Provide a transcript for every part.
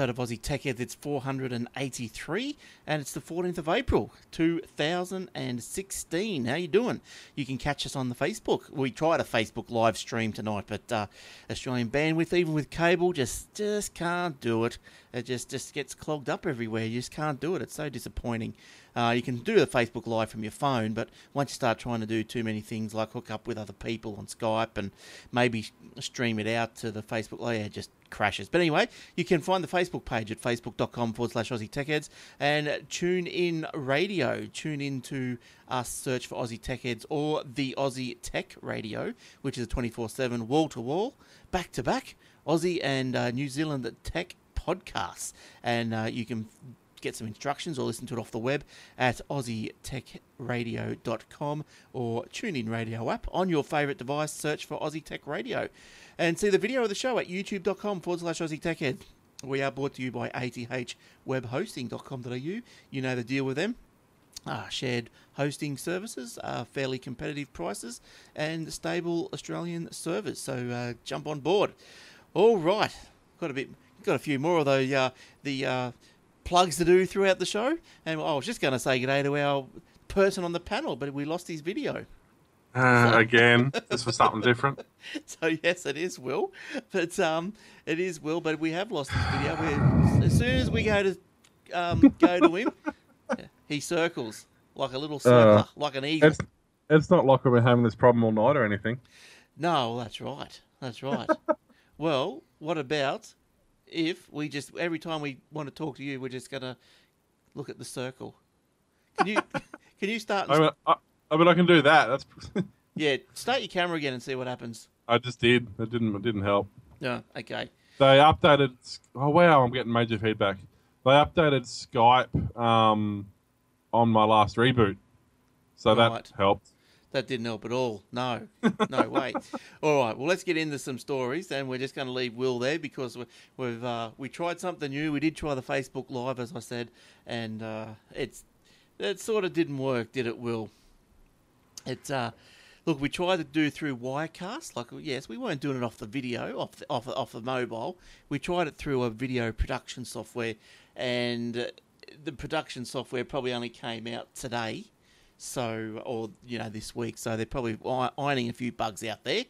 episode of Aussie Tech Heads. It's 483, and it's the 14th of April, 2016. How you doing? You can catch us on the Facebook. We tried a Facebook live stream tonight, but uh, Australian bandwidth, even with cable, just just can't do it. It just just gets clogged up everywhere. You just can't do it. It's so disappointing. Uh, you can do the Facebook Live from your phone, but once you start trying to do too many things like hook up with other people on Skype and maybe stream it out to the Facebook Live, yeah, just crashes. But anyway, you can find the Facebook page at facebook.com forward slash Aussie Tech Heads and TuneIn Radio. Tune in to us, search for Aussie Tech Heads or the Aussie Tech Radio, which is a 24 7 wall to wall, back to back Aussie and uh, New Zealand tech podcasts. And uh, you can get some instructions or listen to it off the web at aussietechradio.com or TuneIn Radio app on your favourite device. Search for Aussie Tech Radio and see the video of the show at youtube.com forward slash Aussie Tech Head. We are brought to you by athwebhosting.com.au. You know the deal with them. Uh, shared hosting services, uh, fairly competitive prices, and stable Australian servers. So uh, jump on board. All right, got a bit, got a few more of those. Uh, the uh, plugs to do throughout the show. And I was just going to say good day to our person on the panel, but we lost his video. Uh, so. again, this was something different. So yes, it is Will, but um, it is Will, but we have lost his video. We're, as soon as we go to um, go to him, he circles like a little circler, uh, like an eagle. It's, it's not like we've been having this problem all night or anything. No, that's right. That's right. well, what about if we just every time we want to talk to you, we're just gonna look at the circle. Can you can you start? I mean, I, I mean, I can do that. That's yeah. Start your camera again and see what happens. I just did. It didn't. It didn't help. No. Okay. They updated. Oh wow! I'm getting major feedback. They updated Skype um, on my last reboot, so right. that helped. That didn't help at all. No, no way. all right, well, let's get into some stories, and we're just going to leave Will there because we, we've uh, we tried something new. We did try the Facebook Live, as I said, and uh, it's it sort of didn't work, did it, Will? It's uh, look, we tried to do through Wirecast. Like, yes, we weren't doing it off the video, off the, off off the mobile. We tried it through a video production software, and the production software probably only came out today so, or you know, this week. So they're probably ironing a few bugs out there.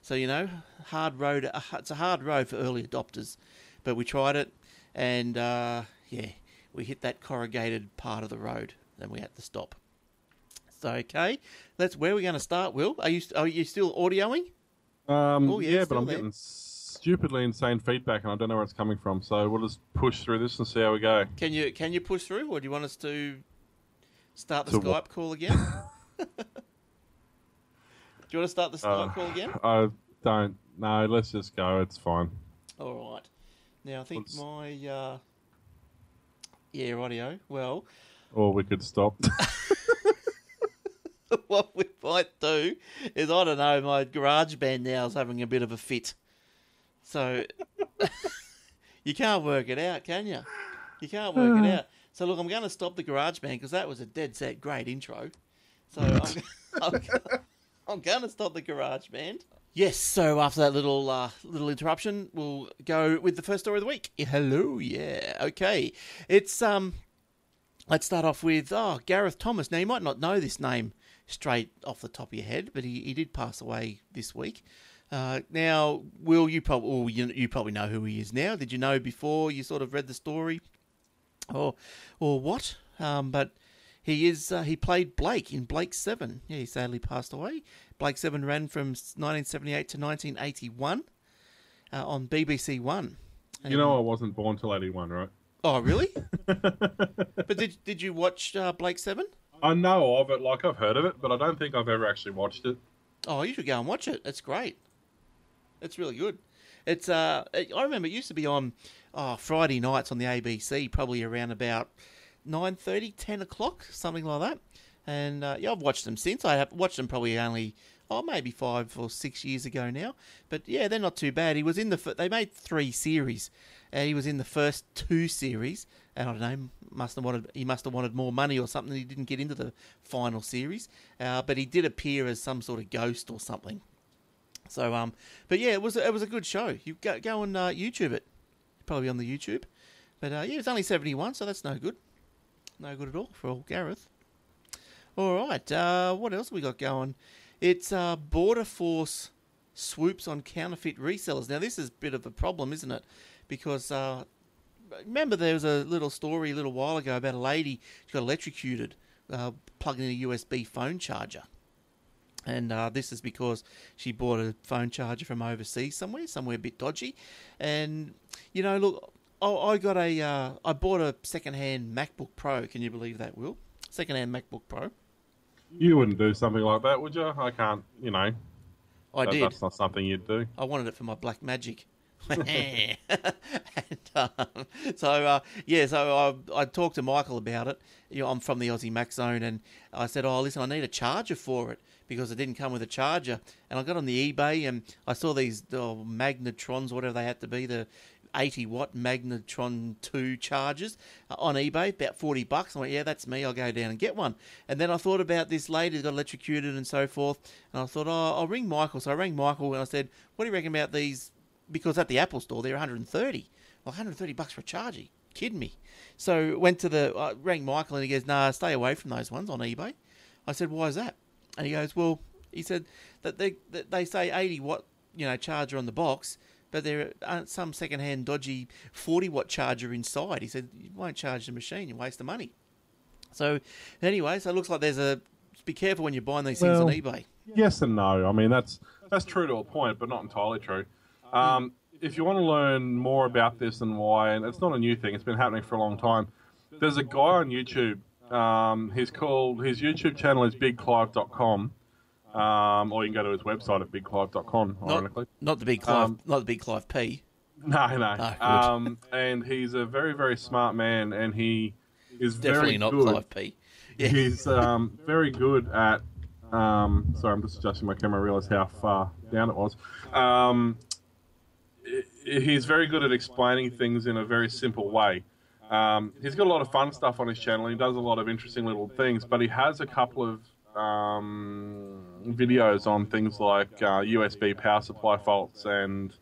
So you know, hard road. It's a hard road for early adopters, but we tried it, and uh, yeah, we hit that corrugated part of the road, and we had to stop. So okay, that's where we're going to start. Will, are you are you still audioing? Um, oh, yeah, yeah but I'm there. getting stupidly insane feedback, and I don't know where it's coming from. So we'll just push through this and see how we go. Can you can you push through, or do you want us to Start the so Skype what? call again. Do you want to start the Skype uh, call again? I don't. No, let's just go. It's fine. All right. Now I think Let's... my uh, yeah audio. Well, or we could stop. what we might do is I don't know. My GarageBand now is having a bit of a fit, so you can't work it out, can you? You can't work it out. So look, I'm going to stop the GarageBand because that was a dead set great intro. So I'm, I'm, I'm going to stop the GarageBand. Yes, so after that little uh, little interruption, we'll go with the first story of the week. Hello, yeah, okay. It's um, let's start off with oh Gareth Thomas. Now you might not know this name straight off the top of your head, but he, he did pass away this week. Uh, now, Will, you probably you, you probably know who he is now. Did you know before you sort of read the story? Or or what. Um, but he is uh, he played Blake in Blake's Seven. Yeah, he sadly passed away. Blake's Seven ran from 1978 to 1981 uh, on BBC One. And, you know, I wasn't born till 81, right? Oh, really? but did did you watch uh, Blake's Seven? I know of it, like I've heard of it, but I don't think I've ever actually watched it. Oh, you should go and watch it. It's great. It's really good. It's uh, I remember it used to be on oh, Friday nights on the ABC, probably around about 9.30, 10 o'clock, something like that. And uh, yeah, I've watched them since. I have watched them probably only oh maybe five or six years ago now. But yeah, they're not too bad. He was in the they made three series. and he was in the first two series, and I don't know, must have wanted he must have wanted more money or something. He didn't get into the final series, uh, but he did appear as some sort of ghost or something. So um, but yeah, it was it was a good show. You go go and uh, YouTube it probably on the YouTube. But uh, yeah, it's only 71, so that's no good. No good at all for old Gareth. All right, uh, what else we got going? It's uh, Border Force swoops on counterfeit resellers. Now, this is a bit of a problem, isn't it? Because uh, remember there was a little story a little while ago about a lady who got electrocuted uh, plugging in a USB phone charger. And uh, this is because she bought a phone charger from overseas somewhere, somewhere a bit dodgy. And you know, look, I, I got a, uh, I bought a second-hand MacBook Pro. Can you believe that, Will? Second-hand MacBook Pro. You wouldn't do something like that, would you? I can't, you know. I that- did. That's not something you'd do. I wanted it for my black magic. and, um, so uh, yeah, so I, I talked to Michael about it. You know, I'm from the Aussie Mac Zone, and I said, "Oh, listen, I need a charger for it because it didn't come with a charger." And I got on the eBay and I saw these oh, magnetrons, whatever they had to be, the 80 watt magnetron 2 chargers uh, on eBay, about 40 bucks. I went, yeah, that's me. I'll go down and get one. And then I thought about this lady that got electrocuted and so forth. And I thought, oh, I'll ring Michael. So I rang Michael and I said, what do you reckon about these? Because at the Apple store, they're 130. Well, 130 bucks for a charger. You kidding me? So went to the, I rang Michael and he goes, nah, stay away from those ones on eBay. I said, why is that? And he goes, well, he said that they, that they say 80 watt, you know, charger on the box, but there are some second-hand dodgy 40 watt charger inside. He said you won't charge the machine, you waste the money. So anyway, so it looks like there's a be careful when you're buying these things on eBay. Yes and no. I mean, that's that's true to a point, but not entirely true. Um, if you want to learn more about this and why, and it's not a new thing, it's been happening for a long time. There's a guy on YouTube. Um, he's called his YouTube channel is BigClive.com, um, or you can go to his website at BigClive.com. Not, Ironically, not the big Clive, Um, not the big Clive P. no, no. Good. um, and he's a very, very smart man, and he is Definitely very not good. Clive P. Yeah. He's um, very good at. Um, sorry, I'm just adjusting my camera. I realised how far down it was. Um, he's very good at explaining things in a very simple way. Um, he's got a lot of fun stuff on his channel. He does a lot of interesting little things, but he has a couple of um, videos on things like uh, USB power supply faults and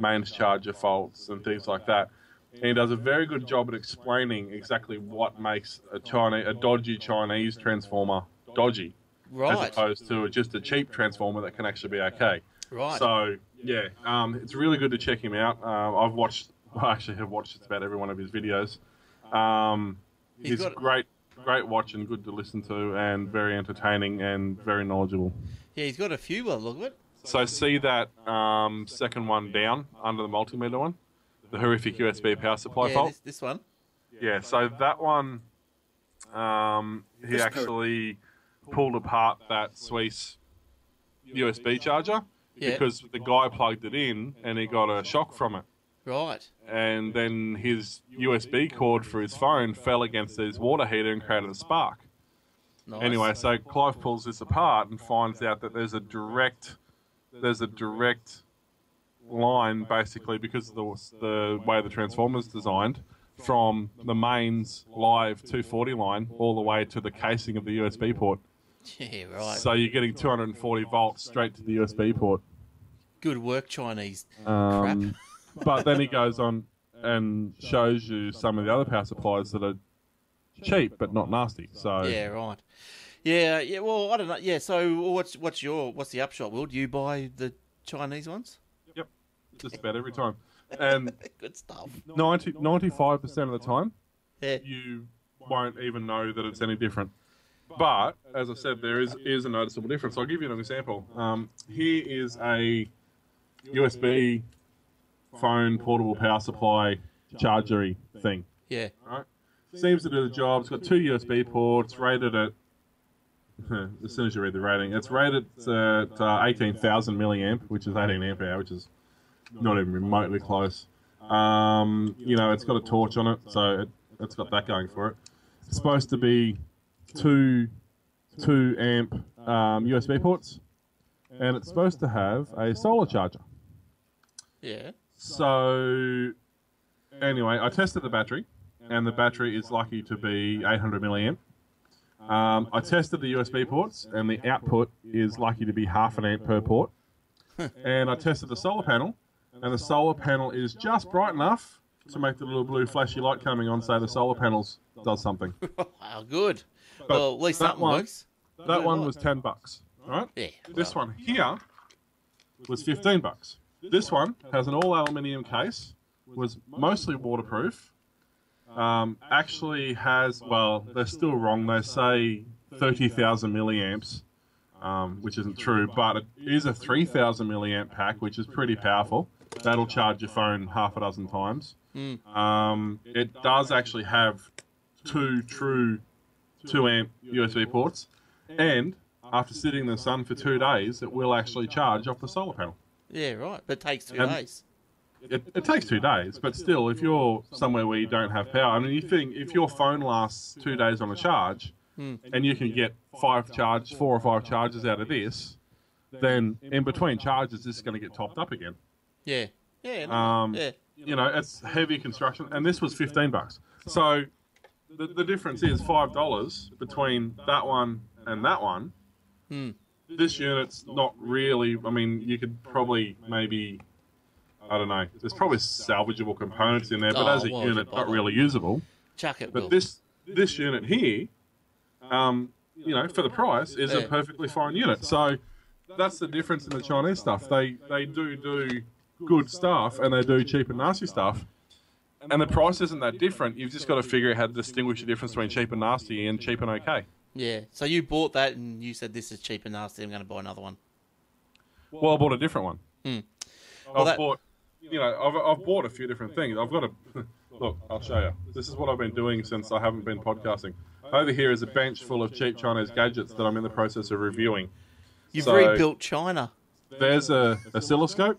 mains charger faults and things like that. And he does a very good job at explaining exactly what makes a Chinese, a dodgy Chinese transformer dodgy, as opposed to just a cheap transformer that can actually be okay. right. So yeah, um, it's really good to check him out. Um, I've watched, I actually have watched just about every one of his videos. Um, He's he's got- great, great watch and good to listen to, and very entertaining and very knowledgeable. yeah, he's got a few. Well, look at it. So see that um, second one down under the multimeter one, the horrific USB power supply Yeah, fault. this, this one. Yeah, so that one, um, he actually pulled apart that Swiss USB charger Yeah. because the guy plugged it in and he got a shock from it. Right. And then his USB cord for his phone fell against his water heater and created a spark. Nice. Anyway, so Clive pulls this apart and finds out that there's a direct, there's a direct line basically because of the, the way the transformer's designed from the mains live 240 line all the way to the casing of the USB port. Yeah, right. So you're getting 240 volts straight to the USB port. Good work, Chinese. Um, but then he goes on and shows you some of the other power supplies that are cheap but not nasty. So Yeah, right. Yeah, yeah. Well, I don't know. Yeah. So, what's what's your what's the upshot? Will do you buy the Chinese ones? Yep, just about every time. And Good stuff. 90, 95% of the time, Yeah. you won't even know that it's any different. But as I said, there is is a noticeable difference. I'll give you an example. Um, here is a USB phone portable power supply chargery thing. Yeah. Right? Seems to do the job. It's got two USB ports, rated at. As soon as you read the rating, it's rated at uh, 18,000 milliamp, which is 18 amp hour, which is not even remotely close. Um, you know, it's got a torch on it, so it, it's got that going for it. It's supposed to be two two amp um, USB ports, and it's supposed to have a solar charger. Yeah. So, anyway, I tested the battery, and the battery is lucky to be 800 milliamp. Um, I tested the USB ports, and the output is lucky to be half an amp per port. and I tested the solar panel, and the solar panel is just bright enough to make the little blue flashy light coming on, say the solar panels does something. Wow, good. But well, at least that one- works. That one was ten bucks, right? Yeah. This well, one here was fifteen bucks. This one has an all aluminium case, was mostly waterproof. Um, actually has well, they're still wrong. They say thirty thousand milliamps, um, which isn't true, but it is a three thousand milliamp pack, which is pretty powerful. That'll charge your phone half a dozen times. Mm. Um, it does actually have two true two amp USB ports, and after sitting in the sun for two days, it will actually charge off the solar panel. Yeah, right. But it takes two And- days. It, it takes two days, but still, if you're somewhere where you don't have power, I mean, you think if your phone lasts two days on a charge, Hmm. and you can get five charge, four or five charges out of this, then in between charges, this is going to get topped up again. Yeah. Yeah. Um, yeah. you know, it's heavy construction, and this was fifteen bucks. So the, the difference is five dollars between that one and that one. Hmm. This unit's not really. I mean, you could probably maybe. I don't know. There's probably salvageable components in there, but Oh, as a well, unit, not really usable. Chuck it, But Will. this this unit here, um, you know, for the price, is a perfectly fine unit. So that's the difference in the Chinese stuff. They they do do good stuff and they do cheap and nasty stuff. And the price isn't that different. You've just got to figure out how to distinguish the difference between cheap and nasty and cheap and okay. Yeah. So you bought that and you said this is cheap and nasty. I'm going to buy another one. Well, I bought a different one. Hmm. I've that- bought, you know, I've, I've bought a few different things. I've got a look. I'll show you. This is what I've been doing since I haven't been podcasting. Over here is a bench full of cheap Chinese gadgets that I'm in the process of reviewing. You've So- rebuilt China. There's a oscilloscope,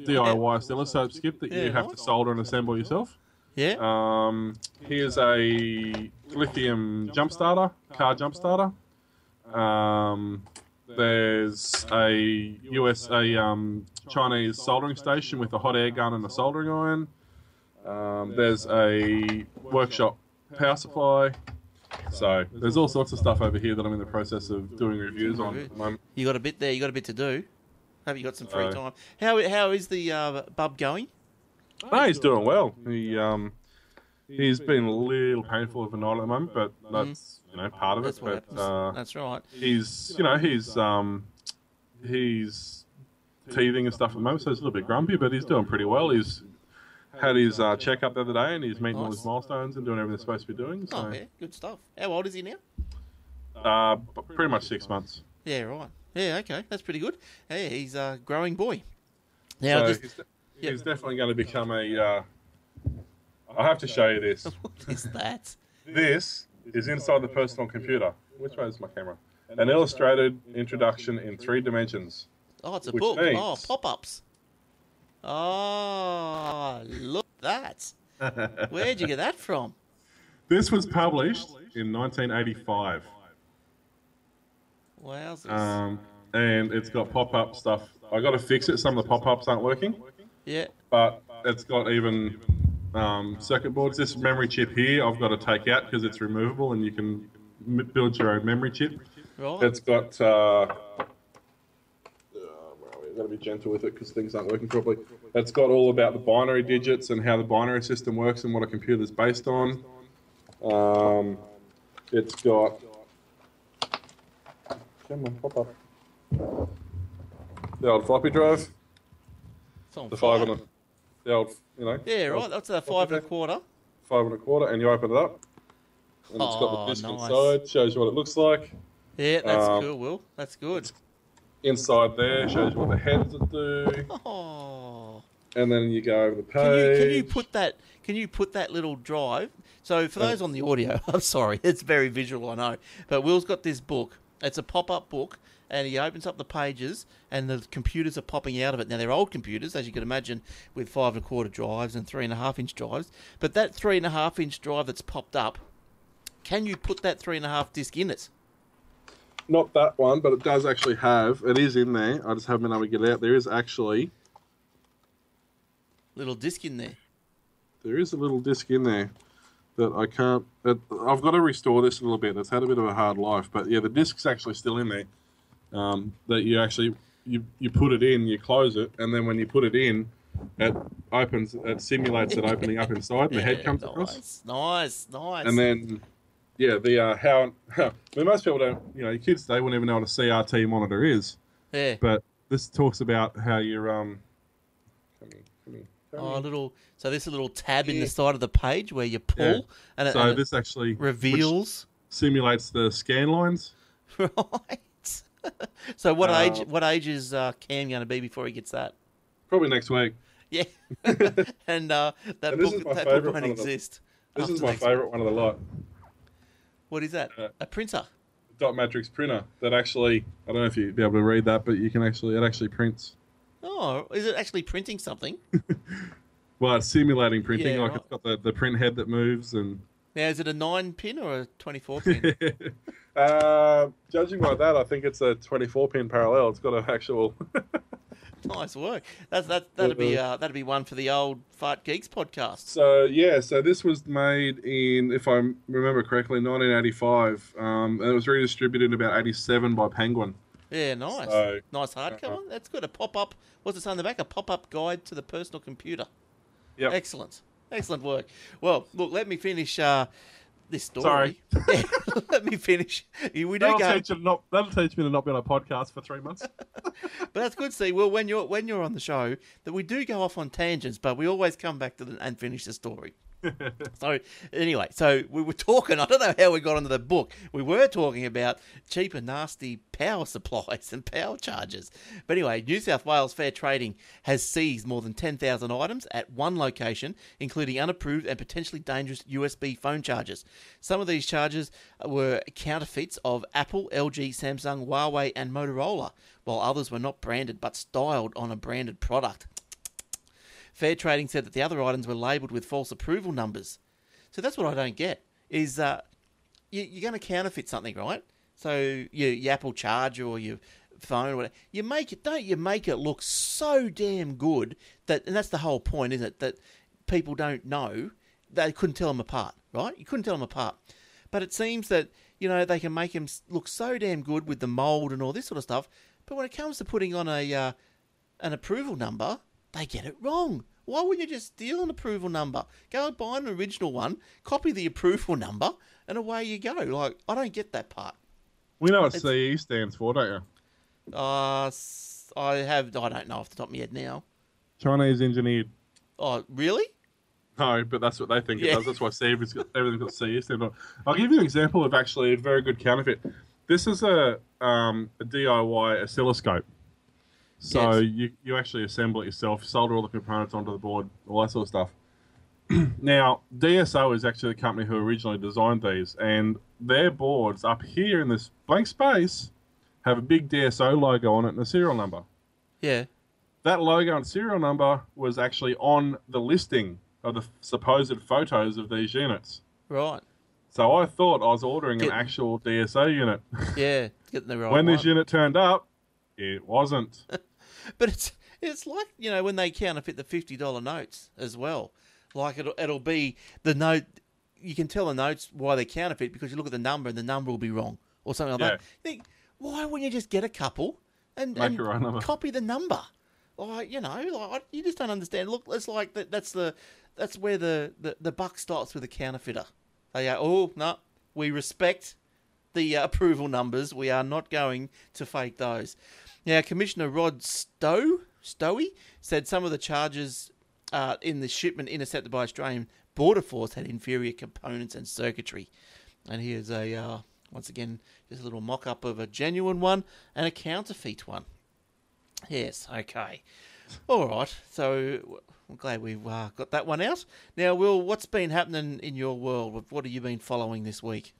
DIY oscilloscope skip that you have to solder and assemble yourself. Yeah. Um, here's a lithium jump starter, car jump starter. Um, there's a US, a um, Chinese soldering station with a hot air gun and a soldering iron. Um, there's a workshop power supply. So there's all sorts of stuff over here that I'm in the process of doing reviews on. at the moment. You got a bit there. You got a bit to do. Have you got some free Uh, time? How how is the uh, bub going? No, he's doing well. He um, he's been a little painful of a night at the moment, but that's you know part of That's it. what But happens. uh, That's right. he's you know he's um, he's teething and stuff at the moment, so he's a little bit grumpy, but he's doing pretty well. He's had his uh, checkup the other day, and he's meeting all his Nice. milestones and doing everything he's supposed to be doing. So Oh yeah, good stuff. How old is he now? uh, b- pretty much six months. Yeah, right. Yeah, okay, that's pretty good. Hey, he's a growing boy. Now, so this, he's, de- definitely going to become a. Uh, I have to show you this. what is that? This is inside the personal computer. Which way is my camera? An illustrated introduction in three dimensions. Oh, it's a book. means- Oh, pop-ups. Oh, look at that. Where'd you get that from? This was published in 1985, Wowzers. um, and it's got pop-up stuff. I got to fix it. Some of the pop-ups aren't working, yeah. but it's got even um, circuit boards. This memory chip here, I've got to take out because it's removable, and you can m- build your own memory chip. Right. It's got. Uh, uh, got to be gentle with it because things aren't working properly. It's got all about the binary digits and how the binary system works and what a computer is based on. Um, it's got. Come on, pop up. The old floppy drive, on the five and a, the old, you know. Yeah, right. That's a five and a quarter. Five and a quarter, and you open it up, and it's got Oh, the disc nice. inside. Shows you what it looks like. Yeah, that's Um, cool, Will. That's good. Inside there shows you what the heads do. Oh. and then you go over the Can you, can you put that? Can you put that little drive? So for those on the audio, I'm sorry, it's very visual, I know. But Will's got this book. It's a pop-up book, and he opens up the pages, and the computers are popping out of it. Now they're old computers, as you can imagine, with five and a quarter drives and three and a half inch drives. But that three and a half inch drive that's popped up, can you put that three and a half disc in it? Not that one, but it does actually have. It is in there. I just haven't been able to get it out. There is actually Little disc in there. there is a little disc in there that I can't. That, I've got to restore this a little bit. It's had a bit of a hard life, but yeah, the disc's actually still in there. Um, that you actually you you put it in, you close it, and then when you put it in, it opens, it simulates it opening up inside, and the head Yeah, comes nice, across. Nice, nice. And then, yeah, the uh, how, how I mean, most people don't, you know, your kids they wouldn't even know what a CRT monitor is, yeah. but this talks about how you're um. Come come come Oh, a little. So this a little tab in the side of the page where you pull Yeah. and, it, so and this actually reveals. simulates the scan lines. Right. so what Uh, age? What age is uh, Cam going to be before he gets that? Probably next week. Yeah. and uh, that And book that book won't of the- exist. This is my favourite one of the lot. What is that? Uh, a printer. Dot matrix printer that actually I don't know if you'd be able to read that, but you can actually it actually prints. Oh, is it actually printing something? Well, it's simulating printing. Yeah, like right. it's got the, the print head that moves and. Now, is it a nine pin or a twenty-four pin? Uh, judging by that, I think it's a 24 pin parallel. It's got an actual. nice work. That's that. That'd be uh, that'd be one for the old Fart Geeks podcast. so yeah, so this was made in, if I remember correctly, 1985, um, and it was redistributed in about 87 by Penguin. Yeah, nice. So, nice hardcover. That's good. A pop-up. What's it say on the back? A pop-up guide to the personal computer. Yep. Excellent. Excellent work. Well, look, let me finish uh, this story. Sorry. let me finish. We do That'll go, teach, not, that'll teach me to not be on a podcast for three months. but that's good. See, well, when you're when you're on the show, that we do go off on tangents, but we always come back to the, and finish the story. so anyway, so we were talking. I don't know how we got onto the book. We were talking about cheap and nasty power supplies and power chargers. But anyway, New South Wales Fair Trading has seized more than ten thousand items at one location, including unapproved and potentially dangerous USB phone chargers. Some of these chargers were counterfeits of Apple, LG, Samsung, Huawei, and Motorola, while others were not branded but styled on a branded product. Fair Trading said that the other items were labelled with false approval numbers. So that's what I don't get. Is uh, you, you're going to counterfeit something, right? So your, your Apple Charger or your phone, or whatever, you make it. Don't you make it look so damn good that, and that's the whole point, isn't it? That people don't know. They couldn't tell them apart, right? You couldn't tell them apart. But it seems that you know they can make them look so damn good with the mold and all this sort of stuff. But when it comes to putting on a uh, an approval number, they get it wrong. Why wouldn't you just steal an approval number? Go and buy an original one, copy the approval number, and away you go. Like, I don't get that part. We know what It's- CE stands for, don't you? Uh, I have, I don't know off the top of my head now. Chinese engineered. Oh, really? No, but that's what they think it does. That's why CE's got, everything's got CE stand on. I'll give you an example of actually a very good counterfeit. This is a, um, a DIY oscilloscope. So Yes. you, you actually assemble it yourself, solder all the components onto the board, all that sort of stuff. now, DSO is actually the company who originally designed these, and their boards up here in this blank space have a big DSO logo on it and a serial number. Yeah. That logo and serial number was actually on the listing of the supposed photos of these units. Right. So I thought I was ordering an actual DSO unit. Yeah. Getting the right one. when one. this unit turned up, it wasn't. But it's it's like you know when they counterfeit the fifty dollar notes as well. Like it'll it'll be the note. You can tell the notes why they counterfeit because you look at the number and the number will be wrong or something like that. You think why wouldn't you just get a couple and, and your own number. copy the number? Like you know, like you just don't understand. Look, it's like that. That's the that's where the, the, the buck stops with the counterfeiter. They go, oh no, we respect the uh, approval numbers. We are not going to fake those. Now, Commissioner Rod Stowe, Stowey said some of the charges uh, in the shipment intercepted by Australian Border Force had inferior components and circuitry. And here's a, uh, once again, just a little mock up of a genuine one and a counterfeit one. Yes, okay. All right, so I'm glad we've uh, got that one out. Now, Will, what's been happening in your world? What have you been following this week?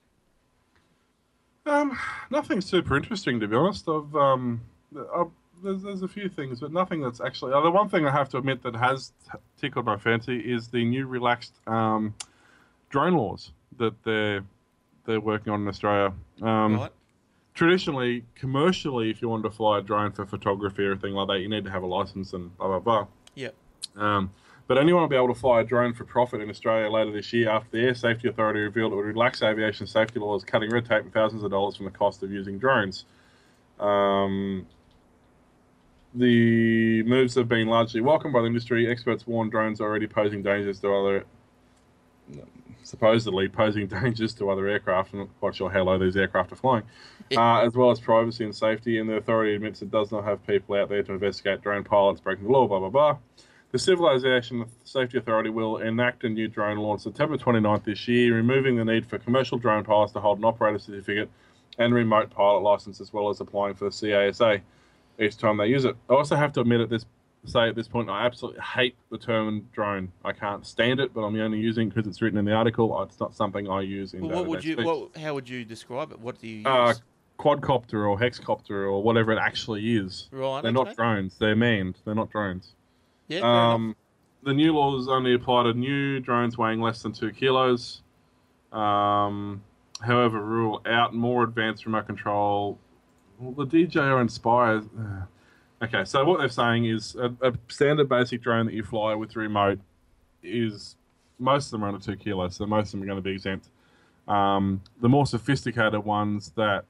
Um, nothing super interesting to be honest. I've um, i there's, there's a few things, but nothing that's actually. Uh, the one thing I have to admit that has t- tickled my fancy is the new relaxed um, drone laws that they're they're working on in Australia. Um, right? traditionally, commercially, if you wanted to fly a drone for photography or anything like that, you need to have a license and blah blah blah. Yep. Um, but anyone will be able to fly a drone for profit in Australia later this year after the Air Safety Authority revealed it would relax aviation safety laws, cutting red tape and thousands of dollars from the cost of using drones. Um, the moves have been largely welcomed by the industry. Experts warn drones are already posing dangers to other, supposedly posing dangers to other aircraft. I'm not quite sure how low these aircraft are flying, uh, as well as privacy and safety. And the authority admits it does not have people out there to investigate drone pilots breaking the law. Blah blah blah. The Civil Aviation Safety Authority will enact a new drone law on September 29th this year, removing the need for commercial drone pilots to hold an operator certificate and remote pilot license, as well as applying for the CASA each time they use it. I also have to admit at this say at this point, I absolutely hate the term drone. I can't stand it, but I'm only using because it's written in the article. It's not something I use in. Well, what would you? What, how would you describe it? What do you use? Uh, quadcopter or hexcopter or whatever it actually is. right. They're okay. not drones. They're manned. They're not drones. Yeah. Um, the new laws only apply to new drones weighing less than two kilos. Um, however, rule out more advanced remote control. Well, the DJI Inspire. Okay, so what they're saying is a, a standard basic drone that you fly with the remote is most of them are under two kilos, so most of them are going to be exempt. Um, the more sophisticated ones that,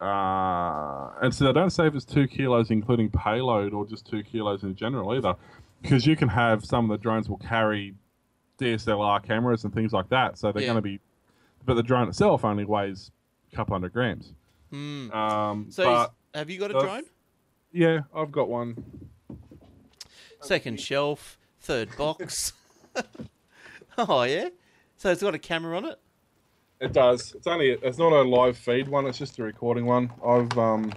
uh, and so they don't say if it's two kilos including payload or just two kilos in general either, because you can have some of the drones will carry DSLR cameras and things like that, so they're Yeah. going to be, but the drone itself only weighs a couple hundred grams. Hmm. Um, So, have you got a drone? yeah, I've got one. Second shelf, third box. oh yeah. So it's got a camera on it. It does. It's only it's not a live feed one. It's just a recording one. I've um,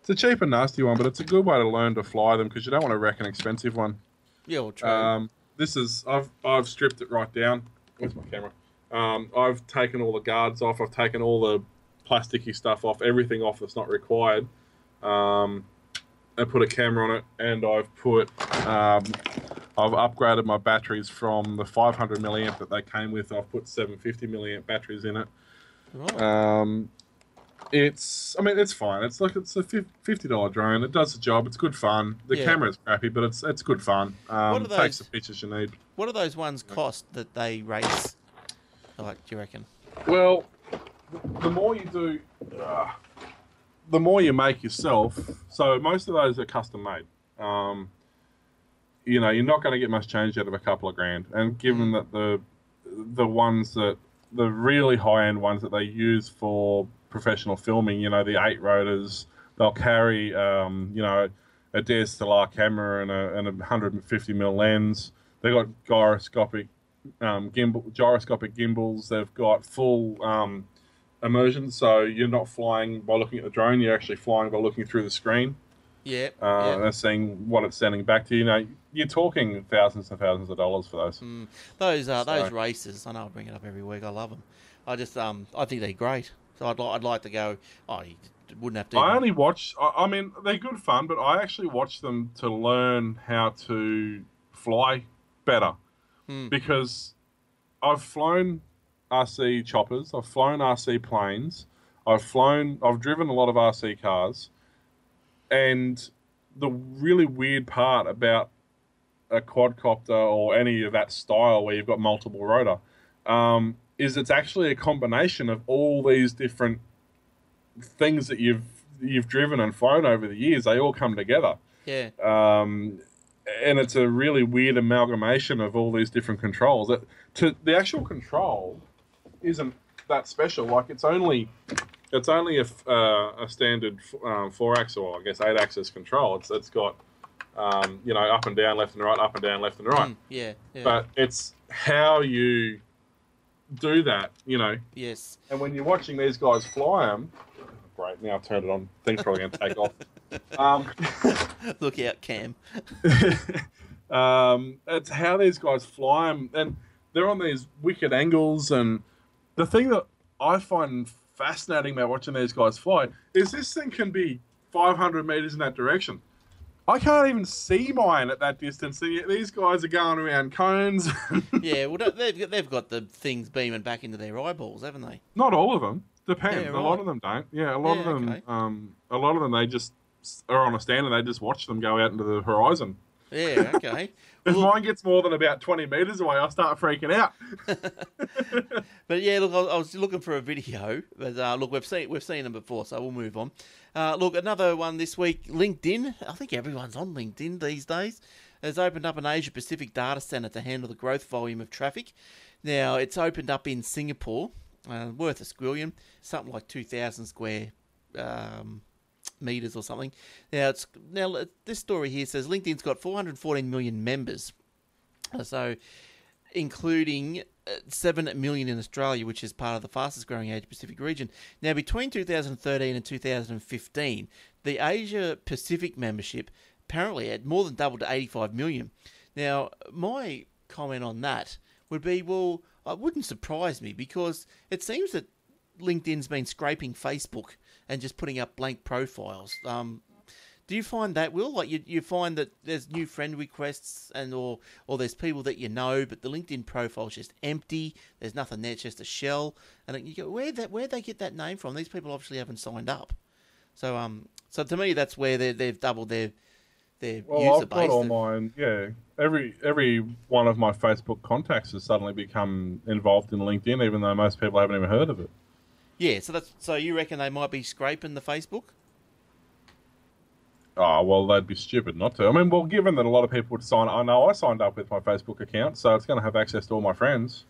it's a cheap and nasty one, but it's a good way to learn to fly them because you don't want to wreck an expensive one. Yeah, well, true. Um, this is I've I've stripped it right down. Where's my camera? Um, I've taken all the guards off. I've taken all the plasticky stuff off. Everything off that's not required. Um, I put a camera on it, and I've put um, I've upgraded my batteries from the 500 milliamp that they came with. I've put 750 milliamp batteries in it. right. Um, it's, I mean, it's fine. It's like it's a fifty dollar drone. It does the job. It's good fun. The Yeah. is crappy, but it's it's good fun. Um, What are it takes the pictures you need. what do those ones cost that they race? Like, do you reckon? Well, the more you do, uh, the more you make yourself. So most of those are custom made. Um, you know, you're not going to get much change out of a couple of grand. And given that the the ones that the really high end ones that they use for professional filming, you know, the eight rotors, they'll carry, um, you know, a DSLR camera and a, and a 150 mil lens. They've got gyroscopic um, gimbal, gyroscopic gimbals. They've got full um, immersion, so you're not flying by looking at the drone. You're actually flying by looking through the screen Yeah. uh, yeah. and seeing what it's sending back to you. You know, you're talking thousands and thousands of dollars for those. Mm. Those uh, those races, I know I bring it up every week. I love them. I just um, I think they're great. So I'd like I'd like to go. Oh, you wouldn't have to. I only watch. I, I mean, they're good fun, but I actually watch them to learn how to fly better Hmm. because I've flown RC choppers, I've flown RC planes, I've flown, I've driven a lot of RC cars, and the really weird part about a quadcopter or any of that style where you've got multiple rotor um, is it's actually a combination of all these different things that you've you've driven and flown over the years. They all come together, yeah. um, and it's a really weird amalgamation of all these different controls. That to the actual control isn't that special. Like it's only it's only a, uh, a standard um, four axis or I guess eight axis control. It's it's got um, you know up and down, left and right, up and down, left and right. Mm, yeah. Yeah. But it's how you do that, you know. yes. And when you're watching these guys fly them, great. Now I've turned it on. Thing's probably going to take off. Um, Look out, Cam. um, it's how these guys fly them, and they're on these wicked angles. And the thing that I find fascinating about watching these guys fly is this thing can be 500 meters in that direction. I can't even see mine at that distance, and yet these guys are going around cones. Yeah. Well, they've got, they've got the things beaming back into their eyeballs, haven't they? Not all of them. Depends. Yeah, A lot of them don't. Yeah, a lot Yeah, of them. okay. Um, a lot of them they just are on a stand and they just watch them go out into the horizon. Yeah, okay. If Well, mine gets more than about 20 meters away, I'll start freaking out. But yeah, look, I I was looking for a video, but uh, look, we've seen we've seen them before, so we'll move on. Uh, look, another one this week. LinkedIn. I think everyone's on LinkedIn these days. Has opened up an Asia Pacific data center to handle the growth volume of traffic. Now it's opened up in Singapore, uh, worth a squillion, something like two thousand square um, meters or something. Now it's now this story here says LinkedIn's got 414 million members, Uh, so including uh, 7 million in Australia, which is part of the fastest growing Asia Pacific region. Now, between 2013 and 2015, the Asia Pacific membership apparently had more than doubled to 85 million. Now, my comment on that would be well, it wouldn't surprise me because it seems that LinkedIn's been scraping Facebook and just putting up blank profiles. Um, do you find that will like you, you find that there's new friend requests and or or there's people that you know, but the LinkedIn profile's just empty. There's nothing there, it's just a shell. And you go, where that where they get that name from? These people obviously haven't signed up. So um, so to me, that's where they they've doubled their their Well, user I've base. got all mine. Yeah, every every one of my Facebook contacts has suddenly become involved in LinkedIn, even though most people haven't even heard of it. Yeah, so that's so you reckon they might be scraping the Facebook? Oh well, they'd be stupid not to. I mean, well, given that a lot of people would sign, I know I signed up with my Facebook account, so it's going to have access to all my friends.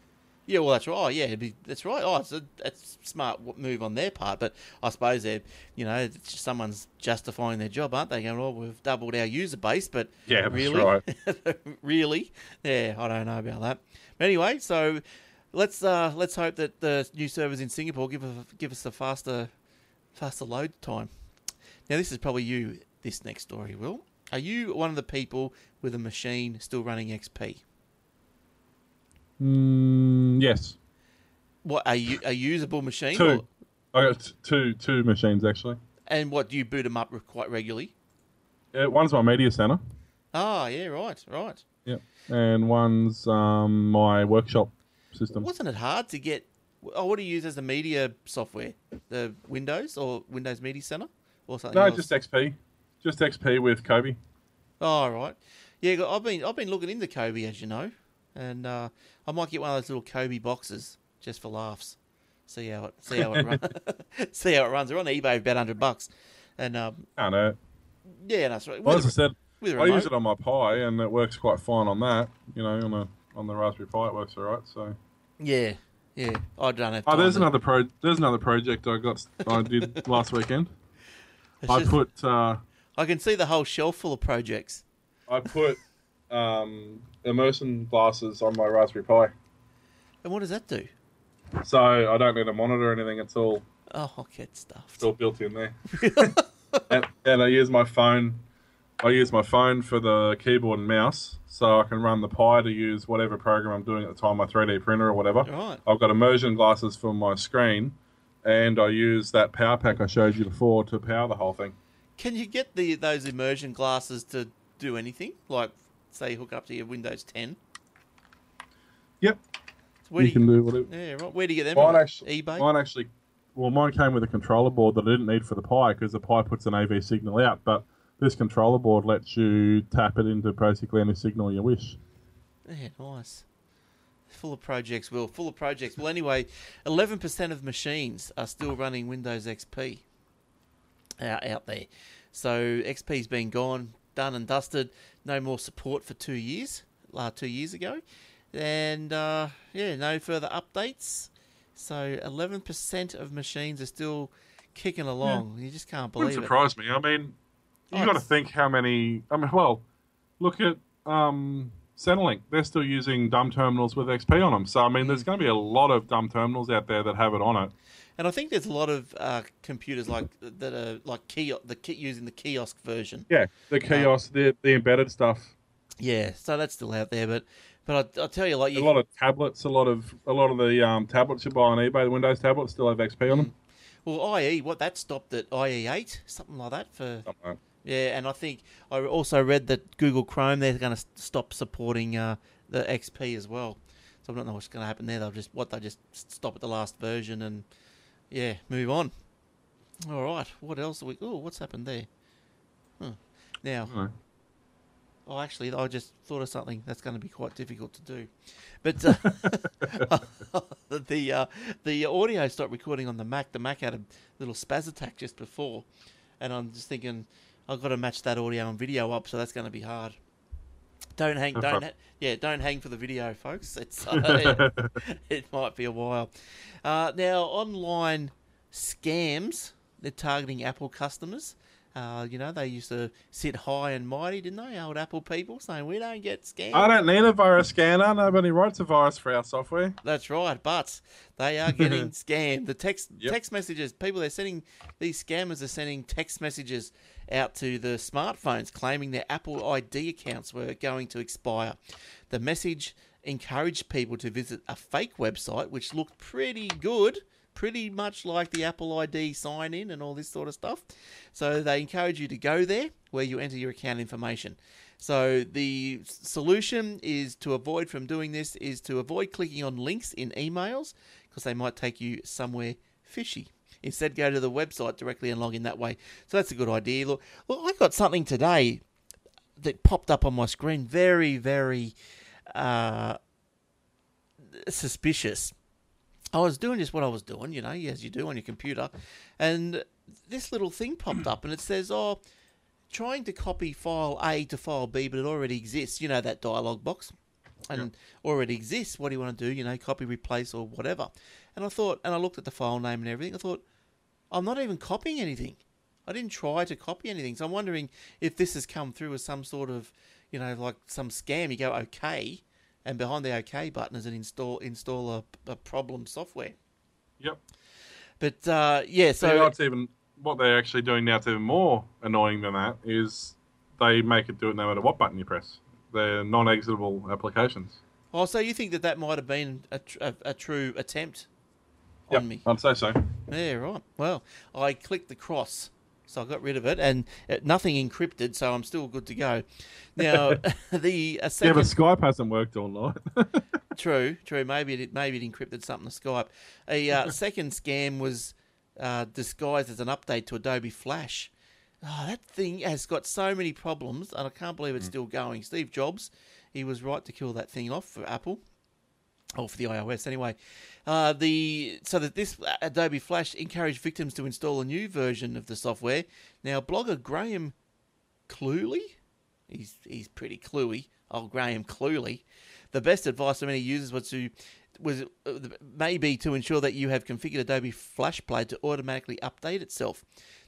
Yeah, well, that's right. Oh, yeah, it'd be, that's right. Oh, it's a, that's a smart move on their part. But I suppose they're, you know, it's just someone's justifying their job, aren't they? Going, oh, we've doubled our user base, but Yeah, that's really, right. really, yeah, I don't know about that. But anyway, so let's uh, let's hope that the new servers in Singapore give us give us a faster faster load time. Now, this is probably you. This next story, Will. Are you one of the people with a machine still running XP? Mm, yes, What are you? A usable machine? two. or- I got t- two two machines actually. And what do you boot them up quite regularly? Yeah, one's my media center. Ah, yeah, right, right. Yep, and one's um, my workshop system. Wasn't it hard to get? Oh, what do you use as the media software? The Windows or Windows Media Center or something? No, else? just XP, just XP with Kodi. Oh, right. Yeah, I've been I've been looking into Kodi, as you know, and uh, I might get one of those little Kodi boxes just for laughs. See how it see how it runs. see how it runs. They're on eBay about hundred bucks, and um, I know. yeah, that's right. Well, as I said, I use it on my Pi, and it works quite fine on that. You know, on the on the Raspberry Pi, it works all right. So, Yeah, yeah. I don't have. oh, there's to- another pro. There's another project I got. I did last weekend. it's I just- put uh, I can see the whole shelf full of projects. I put um, immersion glasses on my Raspberry Pi, And what does that do? so I don't need a monitor or anything. It's all Oh, I'll get stuffed. it's all built in there. and, and I use my phone. I use my phone for the keyboard and mouse, so I can run the Pi to use whatever program I'm doing at the time, my 3D printer or whatever. Right. I've got immersion glasses for my screen, and I use that power pack I showed you before to power the whole thing. Can you get the those immersion glasses to do anything? Like, say, hook up to your Windows 10? Yep, So where you do you, can do whatever. yeah, right. Where do you get them? Mine from? actually, eBay. mine actually, well, mine came with a controller board that I didn't need for the Pi because the Pi puts an AV signal out, but this controller board lets you tap it into basically any signal you wish. Yeah, nice. Full of projects, Will. Full of projects. Well, anyway, 11% of machines are still running Windows XP out, out there. So XP's been gone, done and dusted. No more support for two years, uh, two years ago. And uh, yeah, no further updates. So 11% of machines are still kicking along. You just can't believe Wouldn't believe it. surprise me. I mean, you Oh, got to think how many. I mean, well, look at um, Centrelink. They're still using dumb terminals with XP on them. So I mean, Mm. there's going to be a lot of dumb terminals out there that have it on it. And I think there's a lot of uh, computers like that are like kiosk, the kit using the kiosk version. Yeah, the kiosk, the the embedded stuff. Yeah, so that's still out there, but but I, I'll tell you, like A you, lot of tablets, a lot of a lot of the um, tablets you buy on eBay, the Windows tablets, still have XP on them. well, IE, what that stopped at IE eight, something like that for Something like yeah, and I think I also read that Google Chrome they're going to stop supporting uh, the XP as well. So I don't know what's going to happen there. They'll just what they just stop at the last version and yeah, move on. All right, what else? Are we? Oh, what's happened there? Huh. Now that. I don't know. Oh, actually, I just thought of something that's going to be quite difficult to do. But uh, the uh, the audio stopped recording on the Mac. The Mac had a little spaz attack just before, and I'm just thinking I've got to match that audio and video up, so that's going to be hard. Don't hang, don't ha- yeah, don't hang for the video, folks. It's uh, it might be a while. Uh, now, online scams. They're targeting Apple customers. Uh, you know, they used to sit high and mighty, didn't they? Old Apple people saying we don't get scammed. I don't need a virus scanner. Nobody writes a virus for our software. That's right, but they are getting scammed. The text Yep. text messages, people they're sending these scammers are sending text messages out to the smartphones claiming their Apple ID accounts were going to expire. The message encouraged people to visit a fake website which looked pretty good, pretty much like the Apple ID sign in and all this sort of stuff. So they encourage you to go there where you enter your account information. So the solution is to avoid from doing this is to avoid clicking on links in emails because they might take you somewhere fishy. Instead, go to the website directly and log in that way. So that's a good idea. Look, look, I got something today that popped up on my screen. Very, very uh, suspicious. I was doing just what I was doing, you know, as you do on your computer, and this little thing popped up, and it says, "Oh, trying to copy file A to file B, but it already exists." You know that dialog box, and already exists. What do you want to do? You know, copy, replace, or whatever. And I thought, and I looked at the file name and everything. I thought, I'm not even copying anything. I didn't try to copy anything. So I'm wondering if this has come through as some sort of, you know, like some scam. You go OK, and behind the OK button is an install install a, a problem software. Yep. But uh, yeah, So so what's even what they're actually doing now, it's even more annoying than that, is they make it do it no matter what button you press. They're non-exitable applications. oh, so you think that that might have been a, tr- a, a true attempt Yep, on me? I'd say so. Yeah, right. Well, I clicked the cross, so I got rid of it, and uh, nothing encrypted, so I'm still good to go. Now, the a Yeah, but Skype hasn't worked all night. True, true. Maybe it maybe it encrypted something to Skype. A uh, second scam was uh, disguised as an update to Adobe Flash. Oh, that thing has got so many problems, and I can't believe it's still going. Steve Jobs, he was right to kill that thing off for Apple, or for the iOS anyway. Uh, the so that this Adobe Flash encouraged victims to install a new version of the software. Now, blogger Graham Cluley, he's he's pretty cluey. Oh, Graham Cluley. The best advice for many users was to was uh, maybe to ensure that you have configured Adobe Flash Player to automatically update itself.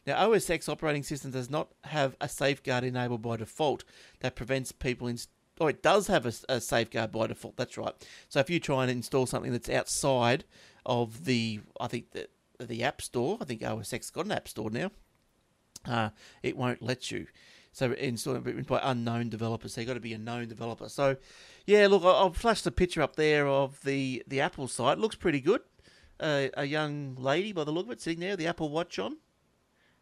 Now, OS X operating system does not have a safeguard enabled by default that prevents people in. Oh, it does have a, a safeguard by default. That's right. So if you try and install something that's outside of the, I think the the App Store, I think OS X got an App Store now. Uh, it won't let you. So installed by unknown developers. So you've got to be a known developer. So, yeah, look, I'll flash the picture up there of the the Apple site. Looks pretty good. Uh, a young lady, by the look of it, sitting there, with the Apple Watch on.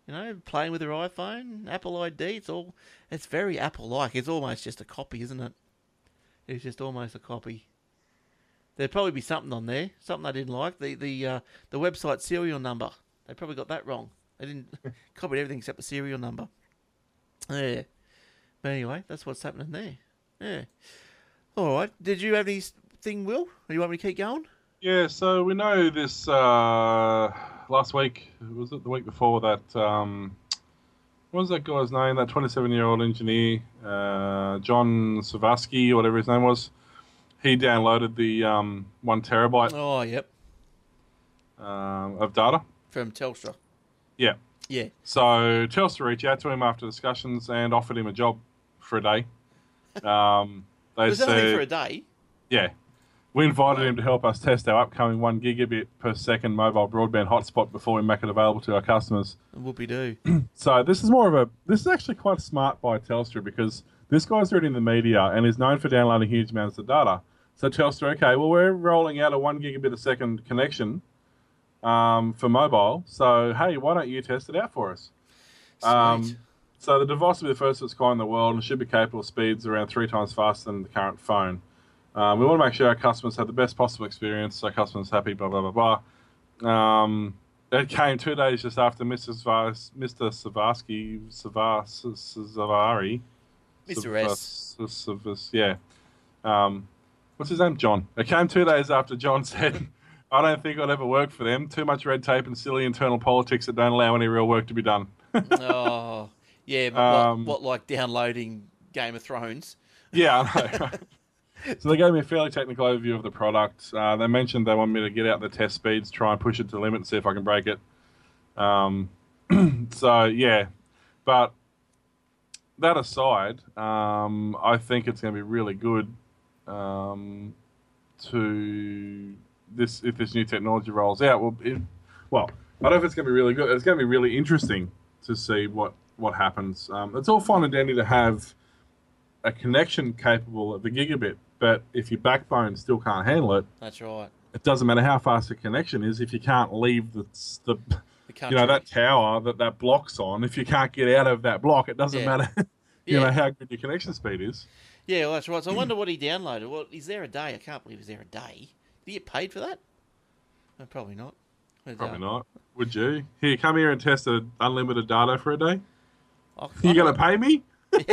You know, playing with her iPhone, Apple ID. It's all. It's very Apple-like. It's almost just a copy, isn't it? It's just almost a copy. There'd probably be something on there, something I didn't like. The the uh, the website serial number. They probably got that wrong. They didn't copied everything except the serial number. Yeah. But anyway, that's what's happening there. Yeah. All right. Did you have anything, Will? Or you want me to keep going? Yeah, so we know this uh, last week, was it the week before that? Um, what was that guy's name? That 27 year old engineer, uh, John Savarsky, or whatever his name was. He downloaded the um, one terabyte Oh, yep. um, of data. From Telstra. Yeah. Yeah. So Telstra reached out to him after discussions and offered him a job for a day. Um, they was said, only for a day. Yeah. We invited him to help us test our upcoming 1 gigabit per second mobile broadband hotspot before we make it available to our customers. Whoopie doo. So this is more of a this is actually quite smart by Telstra because this guy's already in the media and is known for downloading huge amounts of data. So Telstra, okay, well we're rolling out a 1 gigabit a second connection um, for mobile. So hey, why don't you test it out for us? Sweet. Um, so the device will be the first of its kind in the world and should be capable of speeds around three times faster than the current phone. Um, we want to make sure our customers have the best possible experience, so customers happy, blah blah blah blah. Um, it came two days just after Mr. Savarsky, Savas, Savari, Mr. S. S- S- S- Yeah. Um, what's his name? John. It came two days after John said, I don't think I'd ever work for them. Too much red tape and silly internal politics that don't allow any real work to be done. oh, yeah, but Um, what, what like downloading Game of Thrones? Yeah, I know. So they gave me a fairly technical overview of the product. Uh, they mentioned they want me to get out the test speeds, try and push it to the limit, see if I can break it. Um, so yeah, but that aside, um, I think it's going to be really good um, to this if this new technology rolls out. Well, it, well, I don't know if it's going to be really good. It's going to be really interesting to see what what happens. Um, it's all fine and dandy to have a connection capable of a gigabit, but if your backbone still can't handle it, That's right. it doesn't matter how fast the connection is. If you can't leave the the The you know that tower that that block's on, if you can't get out of that block, it doesn't Yeah. matter. you Yeah. know how good your connection speed is. Yeah, well, that's right. So I wonder what he downloaded. Well, he's there a day. I can't believe he's there a day. Did he get paid for that? No, probably not. Probably uh, not. Would you? Here, come here and test a unlimited data for a day. I, I You gonna pay me?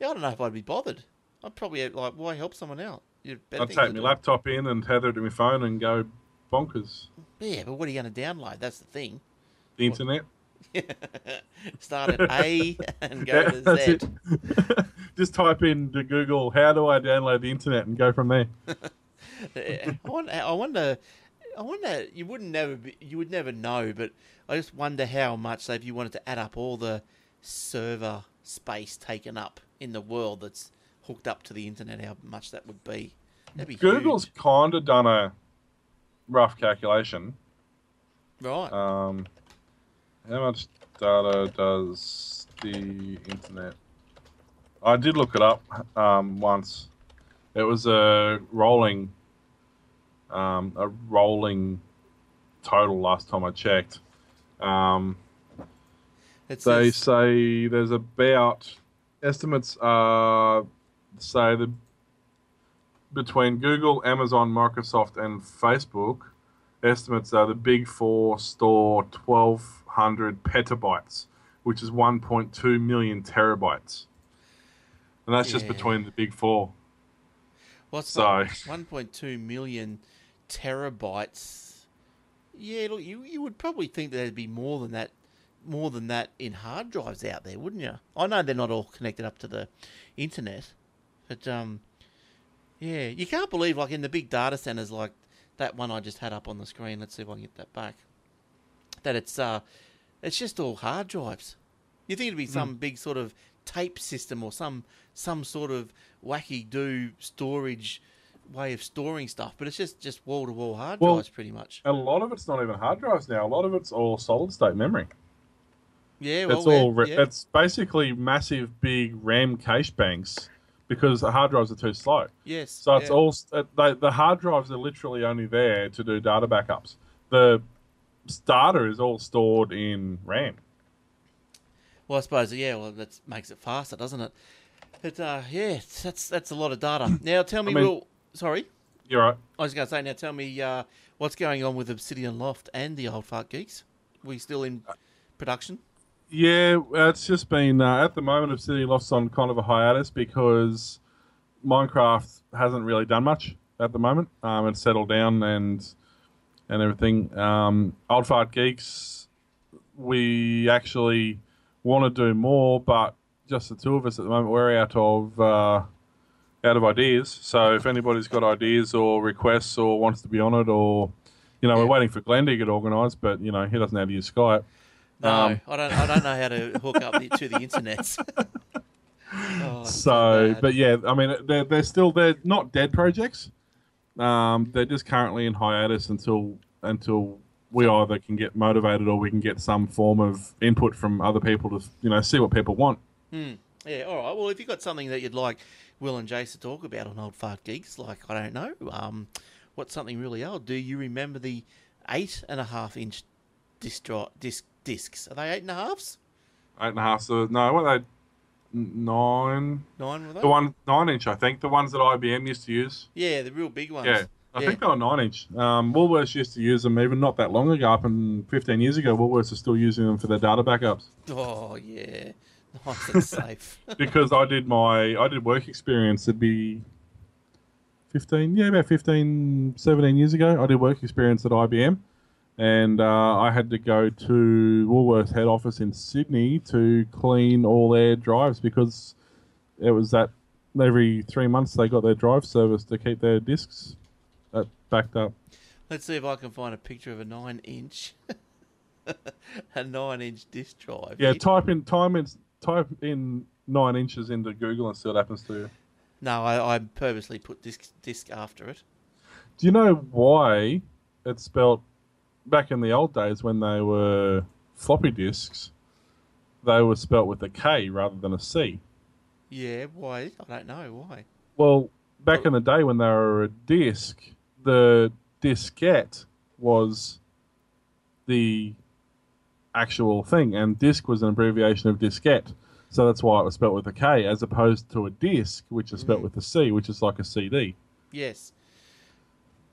Yeah, I don't know if I'd be bothered. I'd probably like, why help someone out? You'd better I'd take my laptop in and tether it to my phone and go bonkers. Yeah, but what are you going to download? That's the thing. The internet. Start at A and go Yeah, to Z. it. Just type in to Google how do I download the internet and go from there. I wonder. I wonder. I wonder. You wouldn't never. Be, you would never know. But I just wonder how much, say, if you wanted to add up all the server space taken up in the world that's hooked up to the internet, how much that would be. That'd be Google's kind of done a rough calculation. right. Um, how much data does the internet? I did look it up um, once. It was a rolling, um, a rolling total last time I checked. Um, they say there's about estimates are say the between Google, Amazon, Microsoft, and Facebook. Estimates are the big four store 1,200 petabytes, which is 1.2 million terabytes, and that's just between the big four. what's so- that? 1.2 million terabytes. Yeah, look, you you would probably think there'd be more than that, more than that in hard drives out there, wouldn't you? I know they're not all connected up to the internet, but um, yeah, you can't believe like in the big data centers like that one I just had up on the screen. Let's see if I can get that back. That it's uh, it's just all hard drives. You think it'd be some big sort of tape system or some some sort of wacky do storage way of storing stuff, but it's just just wall to wall hard Well- drives pretty much. A lot of it's not even hard drives now. A lot of it's all solid state memory. Yeah, well, it's all re- yeah. it's basically massive big RAM cache banks because the hard drives are too slow. yes. So it's yeah. all uh, they, the hard drives are literally only there to do data backups. The data is all stored in RAM. Well, I suppose yeah. Well, that makes it faster, doesn't it? But uh, yeah, that's that's a lot of data. Now, tell me, I mean- Will. Sorry, You're right. I was going to say. Now, tell me uh, what's going on with Obsidian Loft and the Old Fart Geeks. we still in production? Yeah, it's just been uh, at the moment Obsidian Loft's on kind of a hiatus because Minecraft hasn't really done much at the moment. Um, it's settled down and and everything. Um, Old Fart Geeks, we actually want to do more, but just the two of us at the moment. We're out of uh, out of ideas. So if anybody's got ideas or requests or wants to be on it, or you know, Yeah. we're waiting for Glenn to get organised, but you know, he doesn't have how to use Skype. No, Um, I don't. I don't know how to hook up the, to the internet. Oh, So, but yeah, I mean, they're they're still they're not dead projects. Um, they're just currently in hiatus until until we either can get motivated or we can get some form of input from other people to you know see what people want. Hmm. Yeah, all right. Well, if you've got something that you'd like Will and Jace to talk about on Old Fart Geeks, like, I don't know, um, what's something really old? Do you remember the eight and a half inch disc, disc discs? Are they eight and a halves? Eight and a half. So no, what are they? Nine. Nine were they? The one nine inch, I think. The ones that IBM used to use. Yeah, the real big ones. Yeah. I Yeah. think they were nine inch. Um, Woolworths used to use them even not that long ago, up in 15 years ago. Woolworths are still using them for their data backups. Oh, yeah. Nice and safe. because I did my I did work experience. It'd be fifteen, yeah, about 15, 17 years ago. I did work experience at IBM, and uh, I had to go to Woolworths head office in Sydney to clean all their drives because it was that every three months they got their drive service to keep their discs uh, backed up. Let's see if I can find a picture of a nine inch, a nine inch disc drive. Yeah, type in time in type in nine inches into Google and see what happens to you. No, I, I purposely put disc disc after it. Do you know why it's spelled back in the old days when they were floppy disks? They were spelt with a K rather than a C. Yeah, why? I don't know why. Well, back in the day when they were a disk, the diskette was the actual thing, and disk was an abbreviation of diskette. So that's why it was spelt with a K, as opposed to a disc, which is spelt Mm. with a C, which is like a CD. Yes.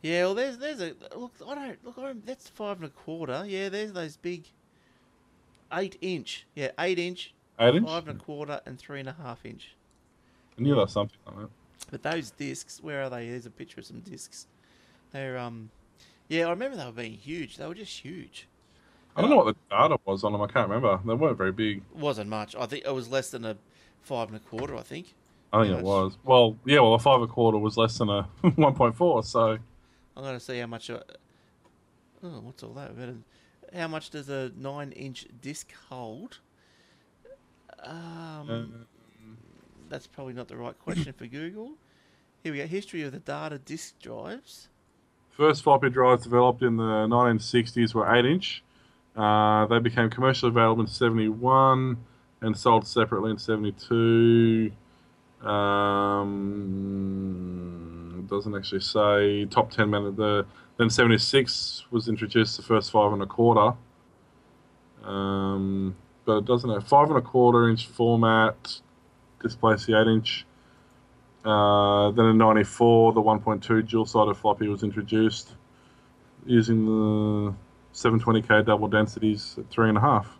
Yeah, well, there's there's a look. I don't look. I don't, that's five and a quarter. Yeah, there's those big eight inch. Yeah, eight inch, Eight inch? five and a quarter, and three and a half inch. I knew was something like that. But those discs, where are they? There's a picture of some discs. They're um, yeah, I remember they were being huge. They were just huge. I don't know what the data was on them. I can't remember. They weren't very big. wasn't much. I think it was less than a five and a quarter. I think. I think it was. Well, yeah. Well, a five and a quarter was less than a one point four. So I'm gonna see how much. Uh, oh, what's all that? How much does a nine-inch disc hold? Um, uh, that's probably not the right question for Google. Here we go. History of the data disk drives. first floppy drives developed in the 1960s were eight inch. Uh, they became commercially available in 71 and sold separately in 72. Um, it doesn't actually say top 10 minute. The then 76 was introduced the first five and a quarter. Um, but it doesn't have five and a quarter inch format. Displays the eight inch. Uh, then in '94, the 1.2 dual-sided floppy was introduced, using the 720k double densities at three and a half.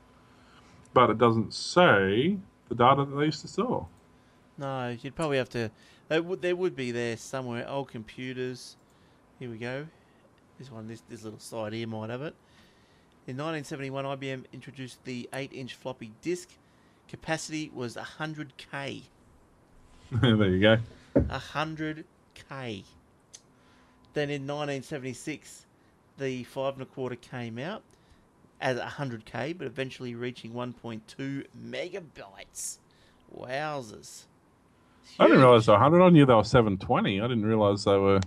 But it doesn't say the data that they used to store. No, you'd probably have to. There would there would be there somewhere. Old computers. Here we go. This one, this this little side here might have it. In 1971, IBM introduced the 8-inch floppy disk. Capacity was 100k. there you go. 100k. Then in 1976, the five and a quarter came out as 100k, but eventually reaching 1.2 megabytes. Wowzers! I didn't realize they were 100. I knew they were 720. I didn't realize they were,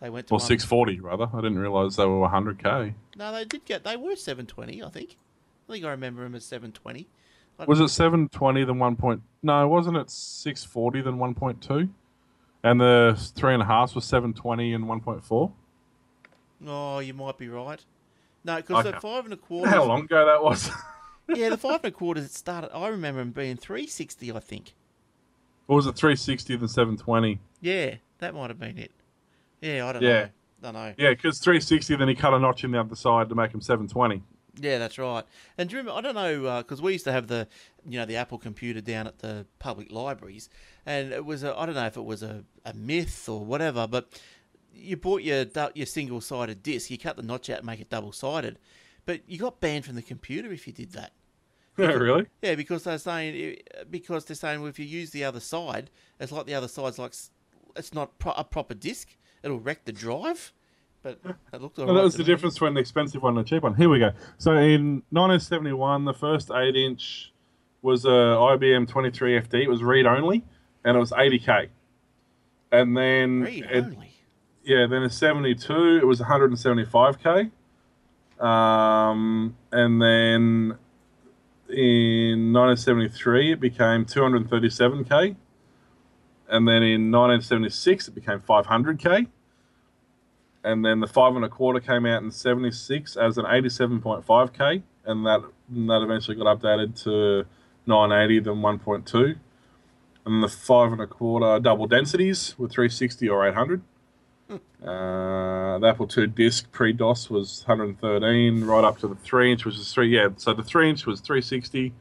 they went to or 640 rather. I didn't realize they were 100k. No, they did get. They were 720, I think. I think I remember them as 720. I- Was it 720 then 1. Point, no, wasn't it 640 then 1.2? And the three and a half was 720 and 1.4. Oh, you might be right. No, because the Okay. five and a quarter. How long ago that was? Yeah, the five and a quarters. It started. I remember them being 360. I think. Or was it 360 then 720? Yeah, that might have been it. Yeah, I don't Yeah. know. Don't know. Yeah, because 360, then he cut a notch in the other side to make him 720. Yeah, that's right. And do you remember? I don't know uh, because we used to have the, you know, the Apple computer down at the public libraries, and it was a, I don't know if it was a, a myth or whatever, but you bought your your single sided disc, you cut the notch out and make it double sided, but you got banned from the computer if you did that. really? Yeah, because they're saying because they're saying well, if you use the other side, it's like the other side's like it's not pro- a proper disc. It'll wreck the drive. But it looked alright. Well, that was the me. difference between the expensive one and the cheap one. Here we go. So in 1971, the first 8 inch was a IBM 23FD. It was read only, and it was 80k. And then Read it- only. yeah, then in 72 it was 175k. Um, and then in 1973 it became 237k. And then in 1976 it became 500k. And then the five and a quarter came out in 76 as an 87.5k, and that and that eventually got updated to 980 then 1.2. And the five and a quarter double densities were 360 or 800. Uh, the Apple II disc pre DOS was 113, right up to the three inch, which is three. Yeah, so the three inch was 360.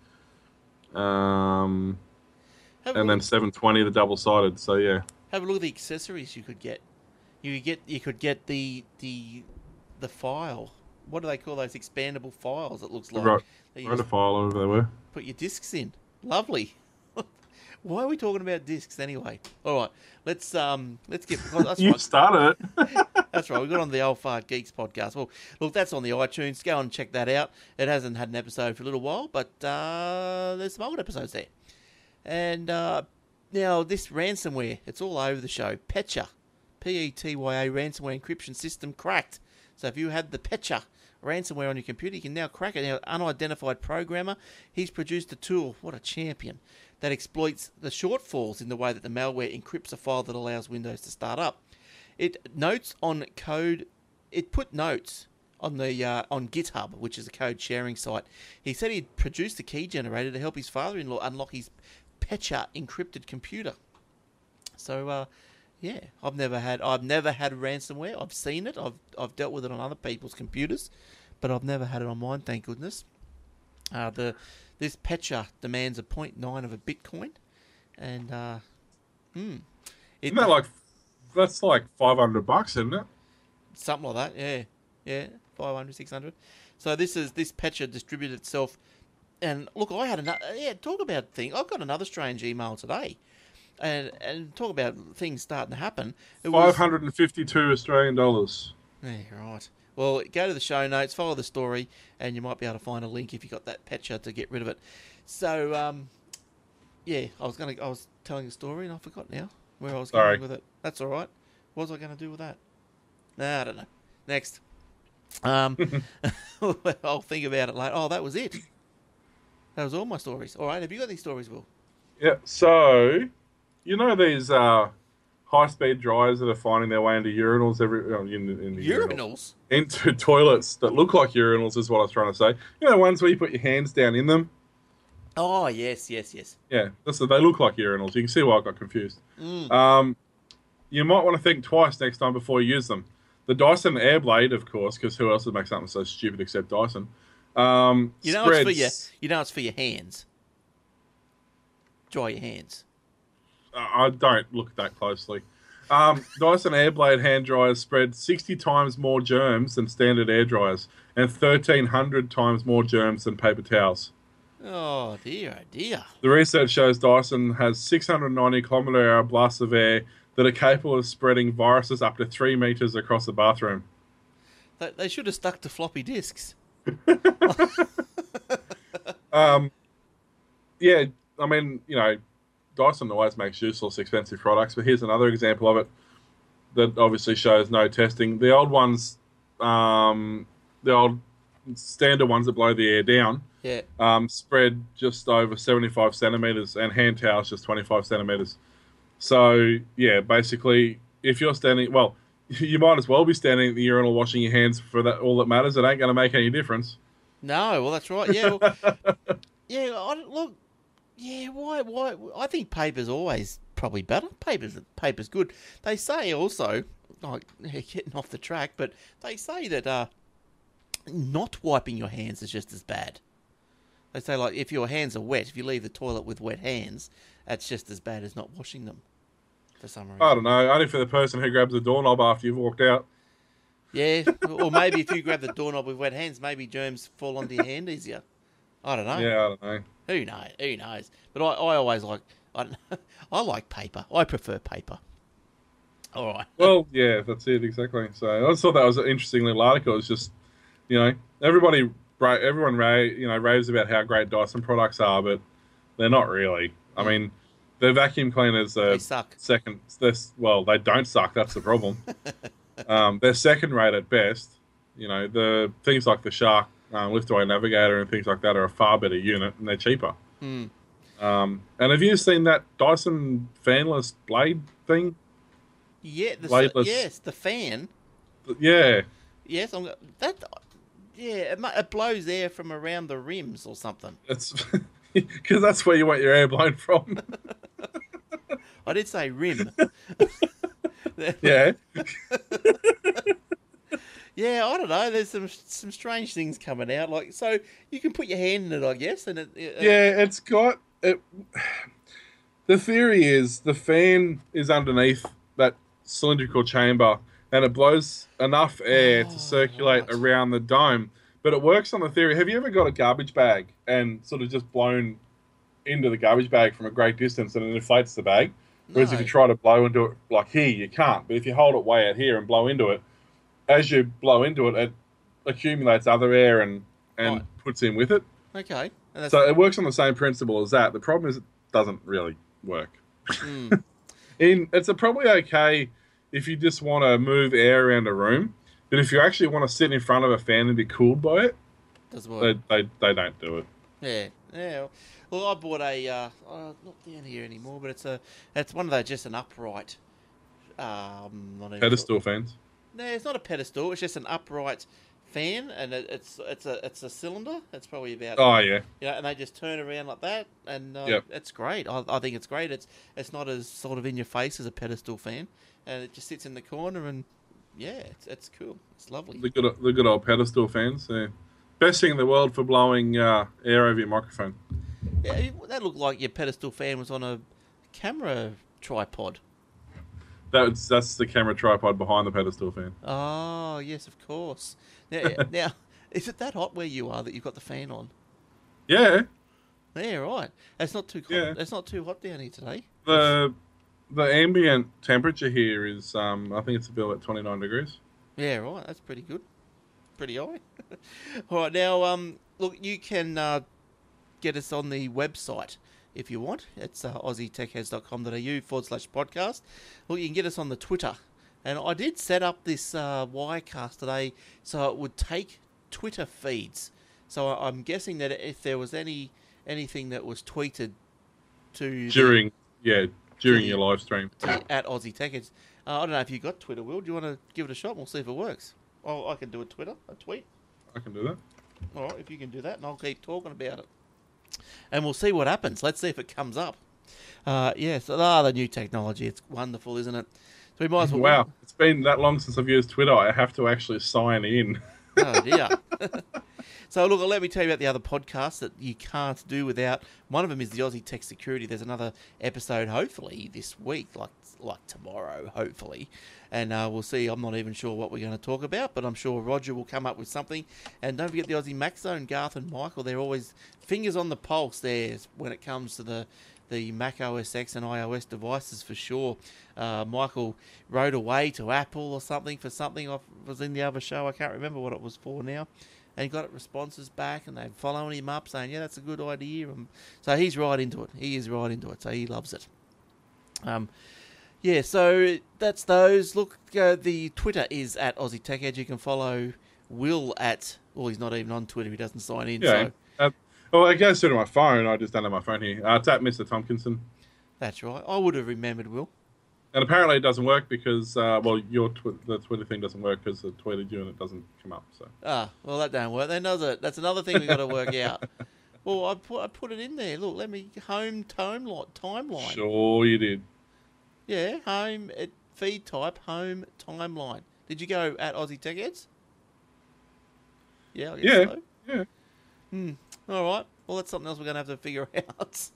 Um, Have and then 720 the double sided. So yeah, Have a look at the accessories you could get. You could get you could get the the the file. What do they call those expandable files? It looks like Right. a file over they were. put your discs in. Lovely. Why are we talking about discs anyway? All right, let's um let's get. well, that's You right. started it. That's right. We got on the Old Fart Geeks podcast. Well, look, that's on the iTunes. Go and check that out. It hasn't had an episode for a little while, but uh, there's some old episodes there. And uh, now this ransomware, it's all over the show. Petya, P-E-T-Y-A ransomware encryption system cracked. So if you had the Petya ransomware on your computer, you can now crack it. Now, unidentified programmer, he's produced a tool. What a champion! That exploits the shortfalls in the way that the malware encrypts a file that allows Windows to start up. It notes on code. It put notes on the uh, on GitHub, which is a code sharing site. He said he'd produced a key generator to help his father-in-law unlock his Petya encrypted computer. So, uh, yeah, I've never had I've never had ransomware. I've seen it. I've I've dealt with it on other people's computers, but I've never had it on mine. Thank goodness. Uh, the this Petya demands a 0.9 of a Bitcoin, and uh, hmm, it, Isn't that like that's like 500 bucks, isn't it? something like that. Yeah, yeah, 500, 600. So this is this Petya distributed itself. And look, I had another. Yeah, talk about thing. I've got another strange email today, and and talk about things starting to happen. It was- 552 Australian dollars. Yeah, right. Well, go to the show notes, follow the story, and you might be able to find a link if you got that patcher to get rid of it. So, um, yeah, I was gonna, I was telling a story and I forgot now where I was Sorry. going with it. That's all right. What was I going to do with that? Nah, I don't know. Next. Um, I'll think about it later. Oh, that was it. That was all my stories. All right. Have you got these stories, Will? Yeah. So, you know these uh, high-speed dryers that are finding their way into urinals every in, in the urinals. Urinals. into toilets that look like urinals is what I was trying to say. You know, ones where you put your hands down in them. Oh, yes, yes, yes. Yeah, that's they look like urinals. You can see why I got confused. Mm. Um, you might want to think twice next time before you use them. The Dyson Airblade, of course, because who else would make something so stupid except Dyson? Um, You know spreads, it's for your, you know it's for your hands. Dry your hands. I don't look that closely. Um, Dyson Airblade hand dryers spread 60 times more germs than standard air dryers and 1,300 times more germs than paper towels. Oh dear, oh dear. The research shows Dyson has 690 kilometre hour blasts of air that are capable of spreading viruses up to three metres across the bathroom. They, they should have stuck to floppy disks. Um, yeah, I mean, you know, Dyson always makes useless, expensive products, but here's another example of it that obviously shows no testing. The old ones, um, the old standard ones that blow the air down, Yeah. um, spread just over 75 centimeters, and hand towels just 25 centimeters. So, yeah, basically, if you're standing, well, you might as well be standing at the urinal washing your hands for that. All that matters. It ain't going to make any difference. No, well that's right. Yeah. Well, yeah. I, look. Why? Why? I think paper's always probably better. Paper's paper's good. They say also, like getting off the track, but they say that uh, not wiping your hands is just as bad. They say like if your hands are wet, if you leave the toilet with wet hands, that's just as bad as not washing them. For some reason. I don't know. Only for the person who grabs the doorknob after you've walked out. Yeah, or maybe if you grab the doorknob with wet hands, maybe germs fall onto your hand easier. I don't know. Yeah, I don't know. Who knows? Who knows? But I, I always like I, I like paper. I prefer paper. All right. Well, yeah, that's it exactly. So I just thought that was an interesting little article. It's just, you know, everybody, everyone, you know, raves about how great Dyson products are, but they're not really. I mean, their vacuum cleaners are They suck. second. Well, they don't suck. That's the problem. um, they're second rate at best. You know, the things like the Shark um, Liftaway Navigator and things like that are a far better unit, and they're cheaper. Hmm. Um, and have you seen that Dyson fanless blade thing? Yeah. The, Bladeless. yes, the fan. Yeah, Yes, I'm that. Yeah, it, it blows air from around the rims or something. it's because that's where you want your air blown from. I did say rim. yeah, yeah, I don't know. There's some some strange things coming out. Like so, you can put your hand in it, I guess, and it, it, yeah. It's got it. The theory is the fan is underneath that cylindrical chamber, and it blows enough air Oh, to circulate right. around the dome. But it works on the theory. Have you ever got a garbage bag and sort of just blown into the garbage bag from a great distance and it inflates the bag? Whereas if you try to blow into it like here, you can't. But if you hold it way out here and blow into it, as you blow into it, it accumulates other air and and Right. puts in with it. Okay. So it works on the same principle as that. The problem is it doesn't really work. mm, In it's a probably okay if you just want to move air around a room, but if you actually want to sit in front of a fan and be cooled by it, doesn't work. they they, they don't do it. Yeah, yeah. Well, I bought a uh, uh, not down here anymore, but it's a it's one of those just an upright. Um, not even Pedestal fans. No, it's not a pedestal. It's just an upright fan, and it, it's it's a it's a cylinder. It's probably about Oh yeah, you know, and they just turn around like that, and uh, Yep. it's great. I, I think it's great. It's it's not as sort of in your face as a pedestal fan, and it just sits in the corner, and yeah, it's, it's cool. It's lovely. the good the good old pedestal fans. Yeah. Best thing in the world for blowing uh, air over your microphone. Yeah, that looked like your pedestal fan was on a camera tripod. That's that's the camera tripod behind the pedestal fan. Oh yes, of course. Now, now is it that hot where you are that you've got the fan on? Yeah, Yeah, right. It's not too hot. Yeah. It's not too hot down here today. the the ambient temperature here is um I think it's about like twenty nine degrees. Yeah, right. That's pretty good. Pretty high. All right, now, um, look, you can uh, get us on the website if you want. It's uh, aussietechheads.com.au forward slash podcast. Look, you can get us on the Twitter. And I did set up this uh, Wirecast today so it would take Twitter feeds. So I'm guessing that if there was any anything that was tweeted to the- During yeah, during the- your live stream. to, at Aussie Tech Heads. Uh, I don't know if you got Twitter, Will. Do you want to give it a shot? We'll see if it works. Oh, I can do a Twitter, a tweet. I can do that. All right, if you can do that, and I'll keep talking about it. And we'll see what happens. Let's see if it comes up. Uh, yes, ah, the new technology. It's wonderful, isn't it? So we might as well. Wow, it's been that long since I've used Twitter. I have to actually sign in. Oh dear. so look, let me tell you about the other podcasts that you can't do without. One of them is the Aussie Tech Security. There's another episode, hopefully this week, like like tomorrow, hopefully, and uh, we'll see. I'm not even sure what we're going to talk about, but I'm sure Roger will come up with something. And don't forget the Aussie Mac Zone, Garth and Michael. They're always fingers on the pulse there when it comes to the the Mac OS X and iOS devices for sure. Uh, Michael rode away to Apple or something for something. I was in the other show. I can't remember what it was for now. And got responses back, and they're following him up, saying, "Yeah, that's a good idea." And so he's right into it. He is right into it. So he loves it. Um, yeah. So that's those. Look, uh, the Twitter is at Aussie Tech Heads. You can follow Will at. Well, he's not even on Twitter. He doesn't sign in. Yeah. So Uh, well, it goes through to my phone. I just don't have my phone here. Uh, it's at Mr. Tompkinson. that's right. I would have remembered Will. And apparently it doesn't work because, uh, well, your tw- the Twitter thing doesn't work because I tweeted you and it doesn't come up. So Ah, well, that don't work. Then does it? That's another thing we got to work out. Well, I put I put it in there. Look, let me home timeline timeline. sure you did. Yeah, home it, feed type home timeline. Did you go at Aussie Tech Heads? Yeah, I guess Yeah, so. yeah. Hmm. All right. Well, that's something else we're going to have to figure out.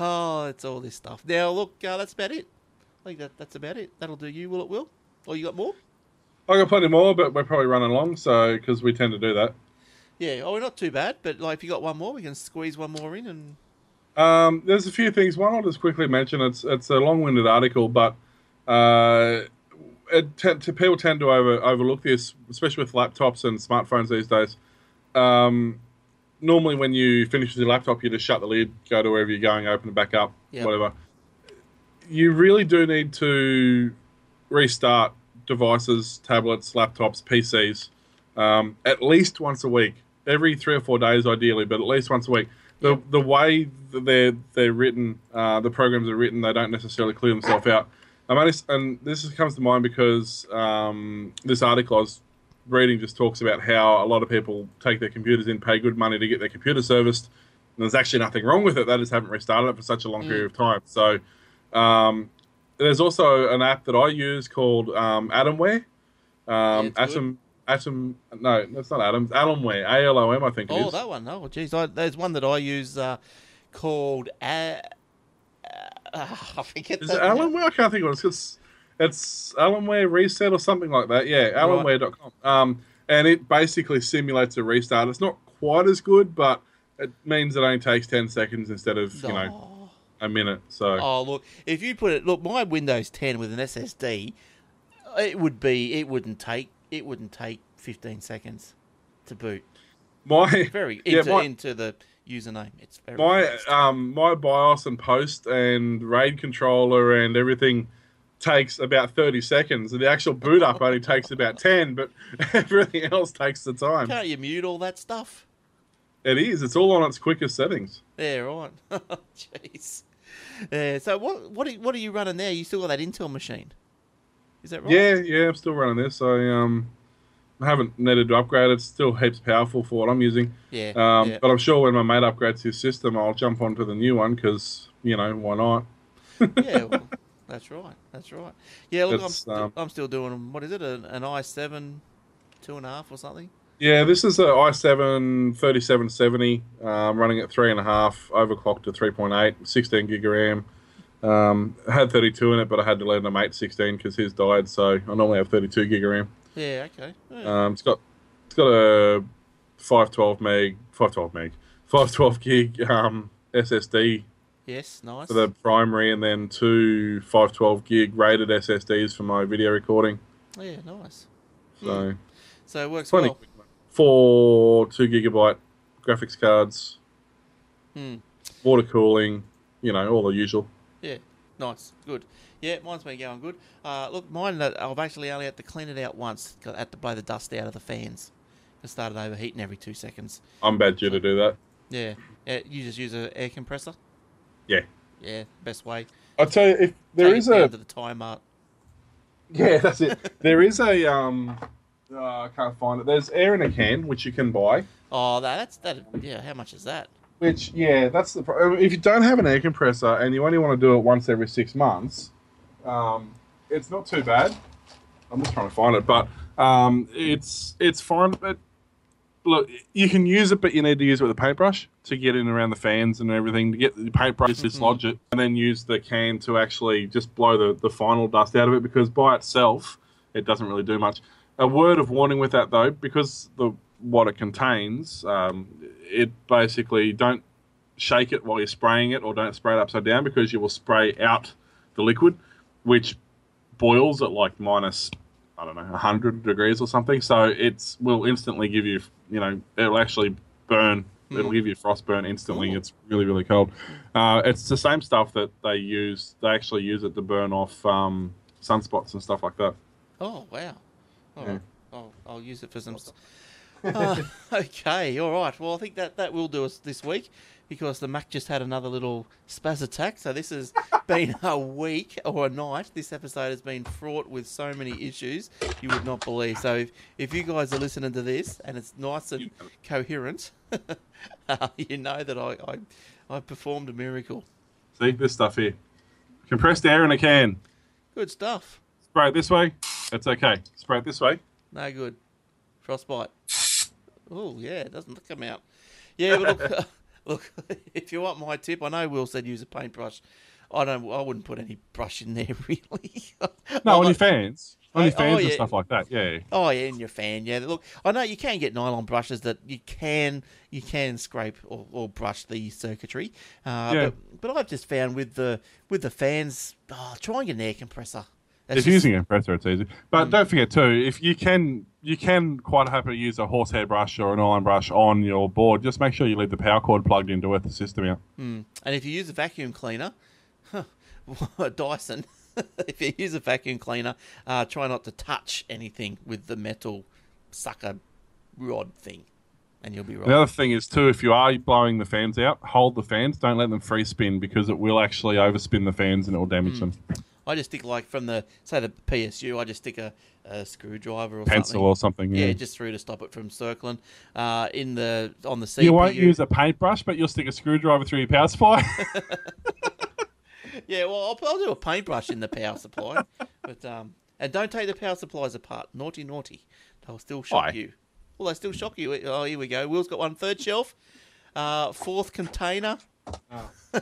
oh, it's all this stuff. Now, look, uh, that's about it. I think that that's about it. That'll do you. Will it? Will? Or you got more? I got plenty more, but we're probably running long, so because we tend to do that. Yeah. Oh, we're not too bad. But like, if you got one more, we can squeeze one more in and Um, there's a few things. One I'll just quickly mention. It's it's a long-winded article, but uh, it t- t- people tend to over overlook this, especially with laptops and smartphones these days. Um, normally, when you finish with your laptop, you just shut the lid, go to wherever you're going, open it back up, Yep. whatever. You really do need to restart devices, tablets, laptops, PCs, um, at least once a week, every three or four days, ideally, but at least once a week. The the way they're they're written, uh, the programs are written, they don't necessarily clear themselves out. I'm only, and this comes to mind because um, this article I was reading just talks about how a lot of people take their computers in, pay good money to get their computer serviced. And there's actually nothing wrong with it. They just haven't restarted it for such a long Mm. period of time. So um, there's also an app that I use called um, Atomware. Um, Yeah, it's good. Atom, Atom, no, that's not Atom. Alomware, A L O M, I think Oh, is. that one. Oh, geez. I, there's one that I use uh, called. Uh, uh, I forget Is the it Alomware? I can't think of it. It's, it's Alomware Reset or something like that. Yeah, Alomware.com. Um, and it basically simulates a restart. It's not quite as good, but it means it only takes 10 seconds instead of, you know, Oh. A minute. So, Oh look, if you put it, look, my Windows 10 with an SSD, it would be, it wouldn't take, it wouldn't take 15 seconds to boot. my. Very Yeah, into my- into the username. It's very My um my BIOS and post and RAID controller and everything takes about thirty seconds. And the actual boot up only takes about ten, but everything else takes the time. Can't you mute all that stuff? It is. It's all on its quickest settings. Yeah, right. Jeez. Yeah. So what what are, what are you running there? You still got that Intel machine? Is that right? Yeah, yeah. I'm still running this. I um I haven't needed to upgrade. It's still heaps powerful for what I'm using. Yeah. Um, yeah. But I'm sure when my mate upgrades his system, I'll jump onto the new one because you know why not? yeah, well, that's right. That's right. Yeah, look, I'm, still, um, I'm still doing what is it? An, an i7 two and a half or something? Yeah, this is an i7 3770 um, running at three and a half, overclocked to 3.8, 16 gig of RAM. Um, I had 32 in it, but I had to let my mate 16 because his died, so I normally have 32 gig of RAM. Yeah. Okay. Yeah. Um, it's got it's got a 512 meg, 512 meg, 512 gig um, SSD yes. Nice. for the primary, and then two 512 gig rated SSDs for my video recording. Yeah. Nice. So So it works plenty. well. Four two gigabyte graphics cards. Hmm. water cooling, you know, all the usual. Yeah, nice, good. Yeah, mine's been going good. Uh, look, mine, uh, I've actually only had to clean it out once. Got had to blow the dust out of the fans. It started overheating every two seconds. I'm bad due to do that. Yeah, yeah you just use an air compressor. Yeah. Yeah, best way. I'll tell you, if there Take is it down a to the time mart. yeah, that's it. there is a um, uh, I can't find it. There's air in a can which you can buy. Oh, that, that's that. Yeah, how much is that? Which yeah, that's the pro- if you don't have an air compressor and you only want to do it once every six months, um, it's not too bad. I'm just trying to find it, but um, it's it's fine. But look, you can use it, but you need to use it with a paintbrush to get in around the fans and everything. To get the paintbrush, dislodge it, and then use the can to actually just blow the the final dust out of it. Because by itself, it doesn't really do much. A word of warning with that though, because the what it contains, um, it basically don't shake it while you're spraying it, or don't spray it upside down because you will spray out the liquid, which boils at like minus I don't know 100 degrees or something. So it's will instantly give you you know it'll actually burn. It'll give you frostburn instantly. Ooh. It's really really cold. Uh, it's the same stuff that they use. They actually use it to burn off um, sunspots and stuff like that. Oh wow. All right. I'll, I'll use it for some. Uh, okay, all right. Well, I think that that will do us this week because the Mac just had another little spaz attack. So this has been a week or a night. This episode has been fraught with so many issues you would not believe. So if, if you guys are listening to this and it's nice and coherent, uh, you know that I, I I performed a miracle. See this stuff here, compressed air in a can. Good stuff. Spray it this way. It's okay. Spray it this way. No good. Frostbite. Oh yeah, it doesn't come out. Yeah, but look, look. If you want my tip, I know Will said use a paintbrush. I don't. I wouldn't put any brush in there really. No, only fans. Only Oh, fans and yeah. stuff like that. Yeah. Oh yeah, in your fan. Yeah, look. I know you can get nylon brushes that you can you can scrape or, or brush the circuitry. Uh, Yeah. But, but I've just found with the with the fans, oh, try and get an air compressor. That's if using a compressor, it's easy. But don't forget too, if you can, you can quite happily use a horsehair brush or an iron brush on your board. Just make sure you leave the power cord plugged in to work the system out. Mm. And if you use a vacuum cleaner, Dyson, if you use a vacuum cleaner, uh, try not to touch anything with the metal sucker rod thing, and you'll be right. The other thing is too, if you are blowing the fans out, hold the fans. Don't let them free spin because it will actually overspin the fans and it will damage them. I just stick like from the say the PSU, I just stick a, a screwdriver or Pencil something. or something. yeah. Yeah. just through to stop it from circling. Uh, in the on the CPU, you won't use a paintbrush, but you'll stick a screwdriver through your power supply. Yeah, well, I'll, I'll do a paintbrush in the power supply, but um, and don't take the power supplies apart. Naughty, naughty. They'll still shock Why? you. Well, they still shock you. Oh, here we go. Will's got one third shelf. Uh, fourth container Oh.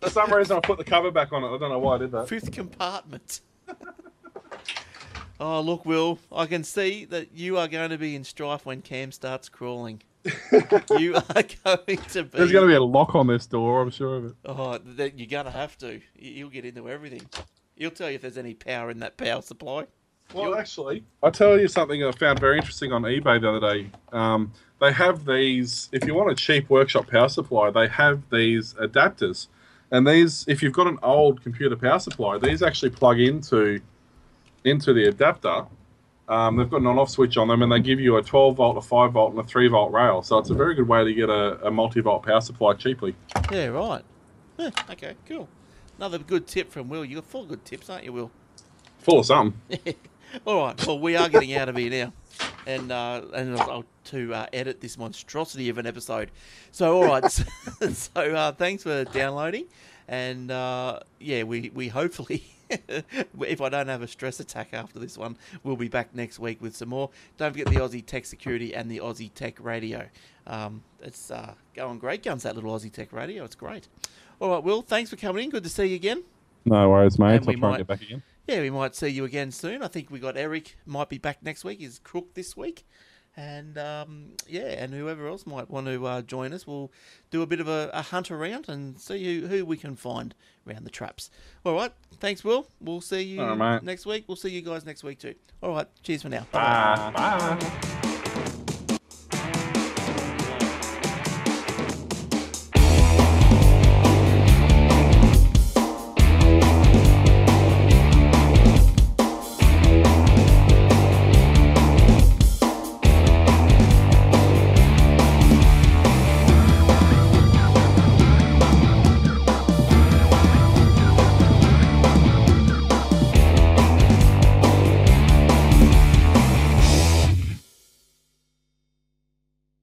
For some reason, I put the cover back on it. I don't know why I did that. Fifth compartment. oh, look, Will, I can see that you are going to be in strife when Cam starts crawling. you are going to be. There's going to be a lock on this door. I'm sure of it. Oh, that you're going to have to. You'll get into everything. He'll tell you if there's any power in that power supply. Well, actually, I'll tell you something I found very interesting on eBay the other day. Um, they have these, if you want a cheap workshop power supply, they have these adapters. And these, if you've got an old computer power supply, these actually plug into into the adapter. Um, they've got an on-off switch on them, and they give you a 12 volt, a 5 volt, and a 3 volt rail. So it's a very good way to get a, a multi-volt power supply cheaply. Yeah, right. Huh, okay, cool. Another good tip from Will. You're full of good tips, aren't you, Will? Full of something. All right. Well, we are getting out of here now, and uh, and I'll, to uh, edit this monstrosity of an episode. So, all right. so, uh, thanks for downloading, and uh, yeah, we we hopefully. if I don't have a stress attack after this one, we'll be back next week with some more. Don't forget the Aussie Tech Security and the Aussie Tech Radio. Um, it's uh, going great guns, that little Aussie Tech Radio. It's great. All right, Will, thanks for coming in. Good to see you again. No worries, mate. And I'll try might- and get back again. Yeah, we might see you again soon. I think we got Eric might be back next week. He's Crook this week, and um, yeah, and whoever else might want to uh, join us, we'll do a bit of a, a hunt around and see who, who we can find around the traps. All right, thanks, Will. We'll see you right, next week. We'll see you guys next week too. All right, cheers for now. Bye. Bye.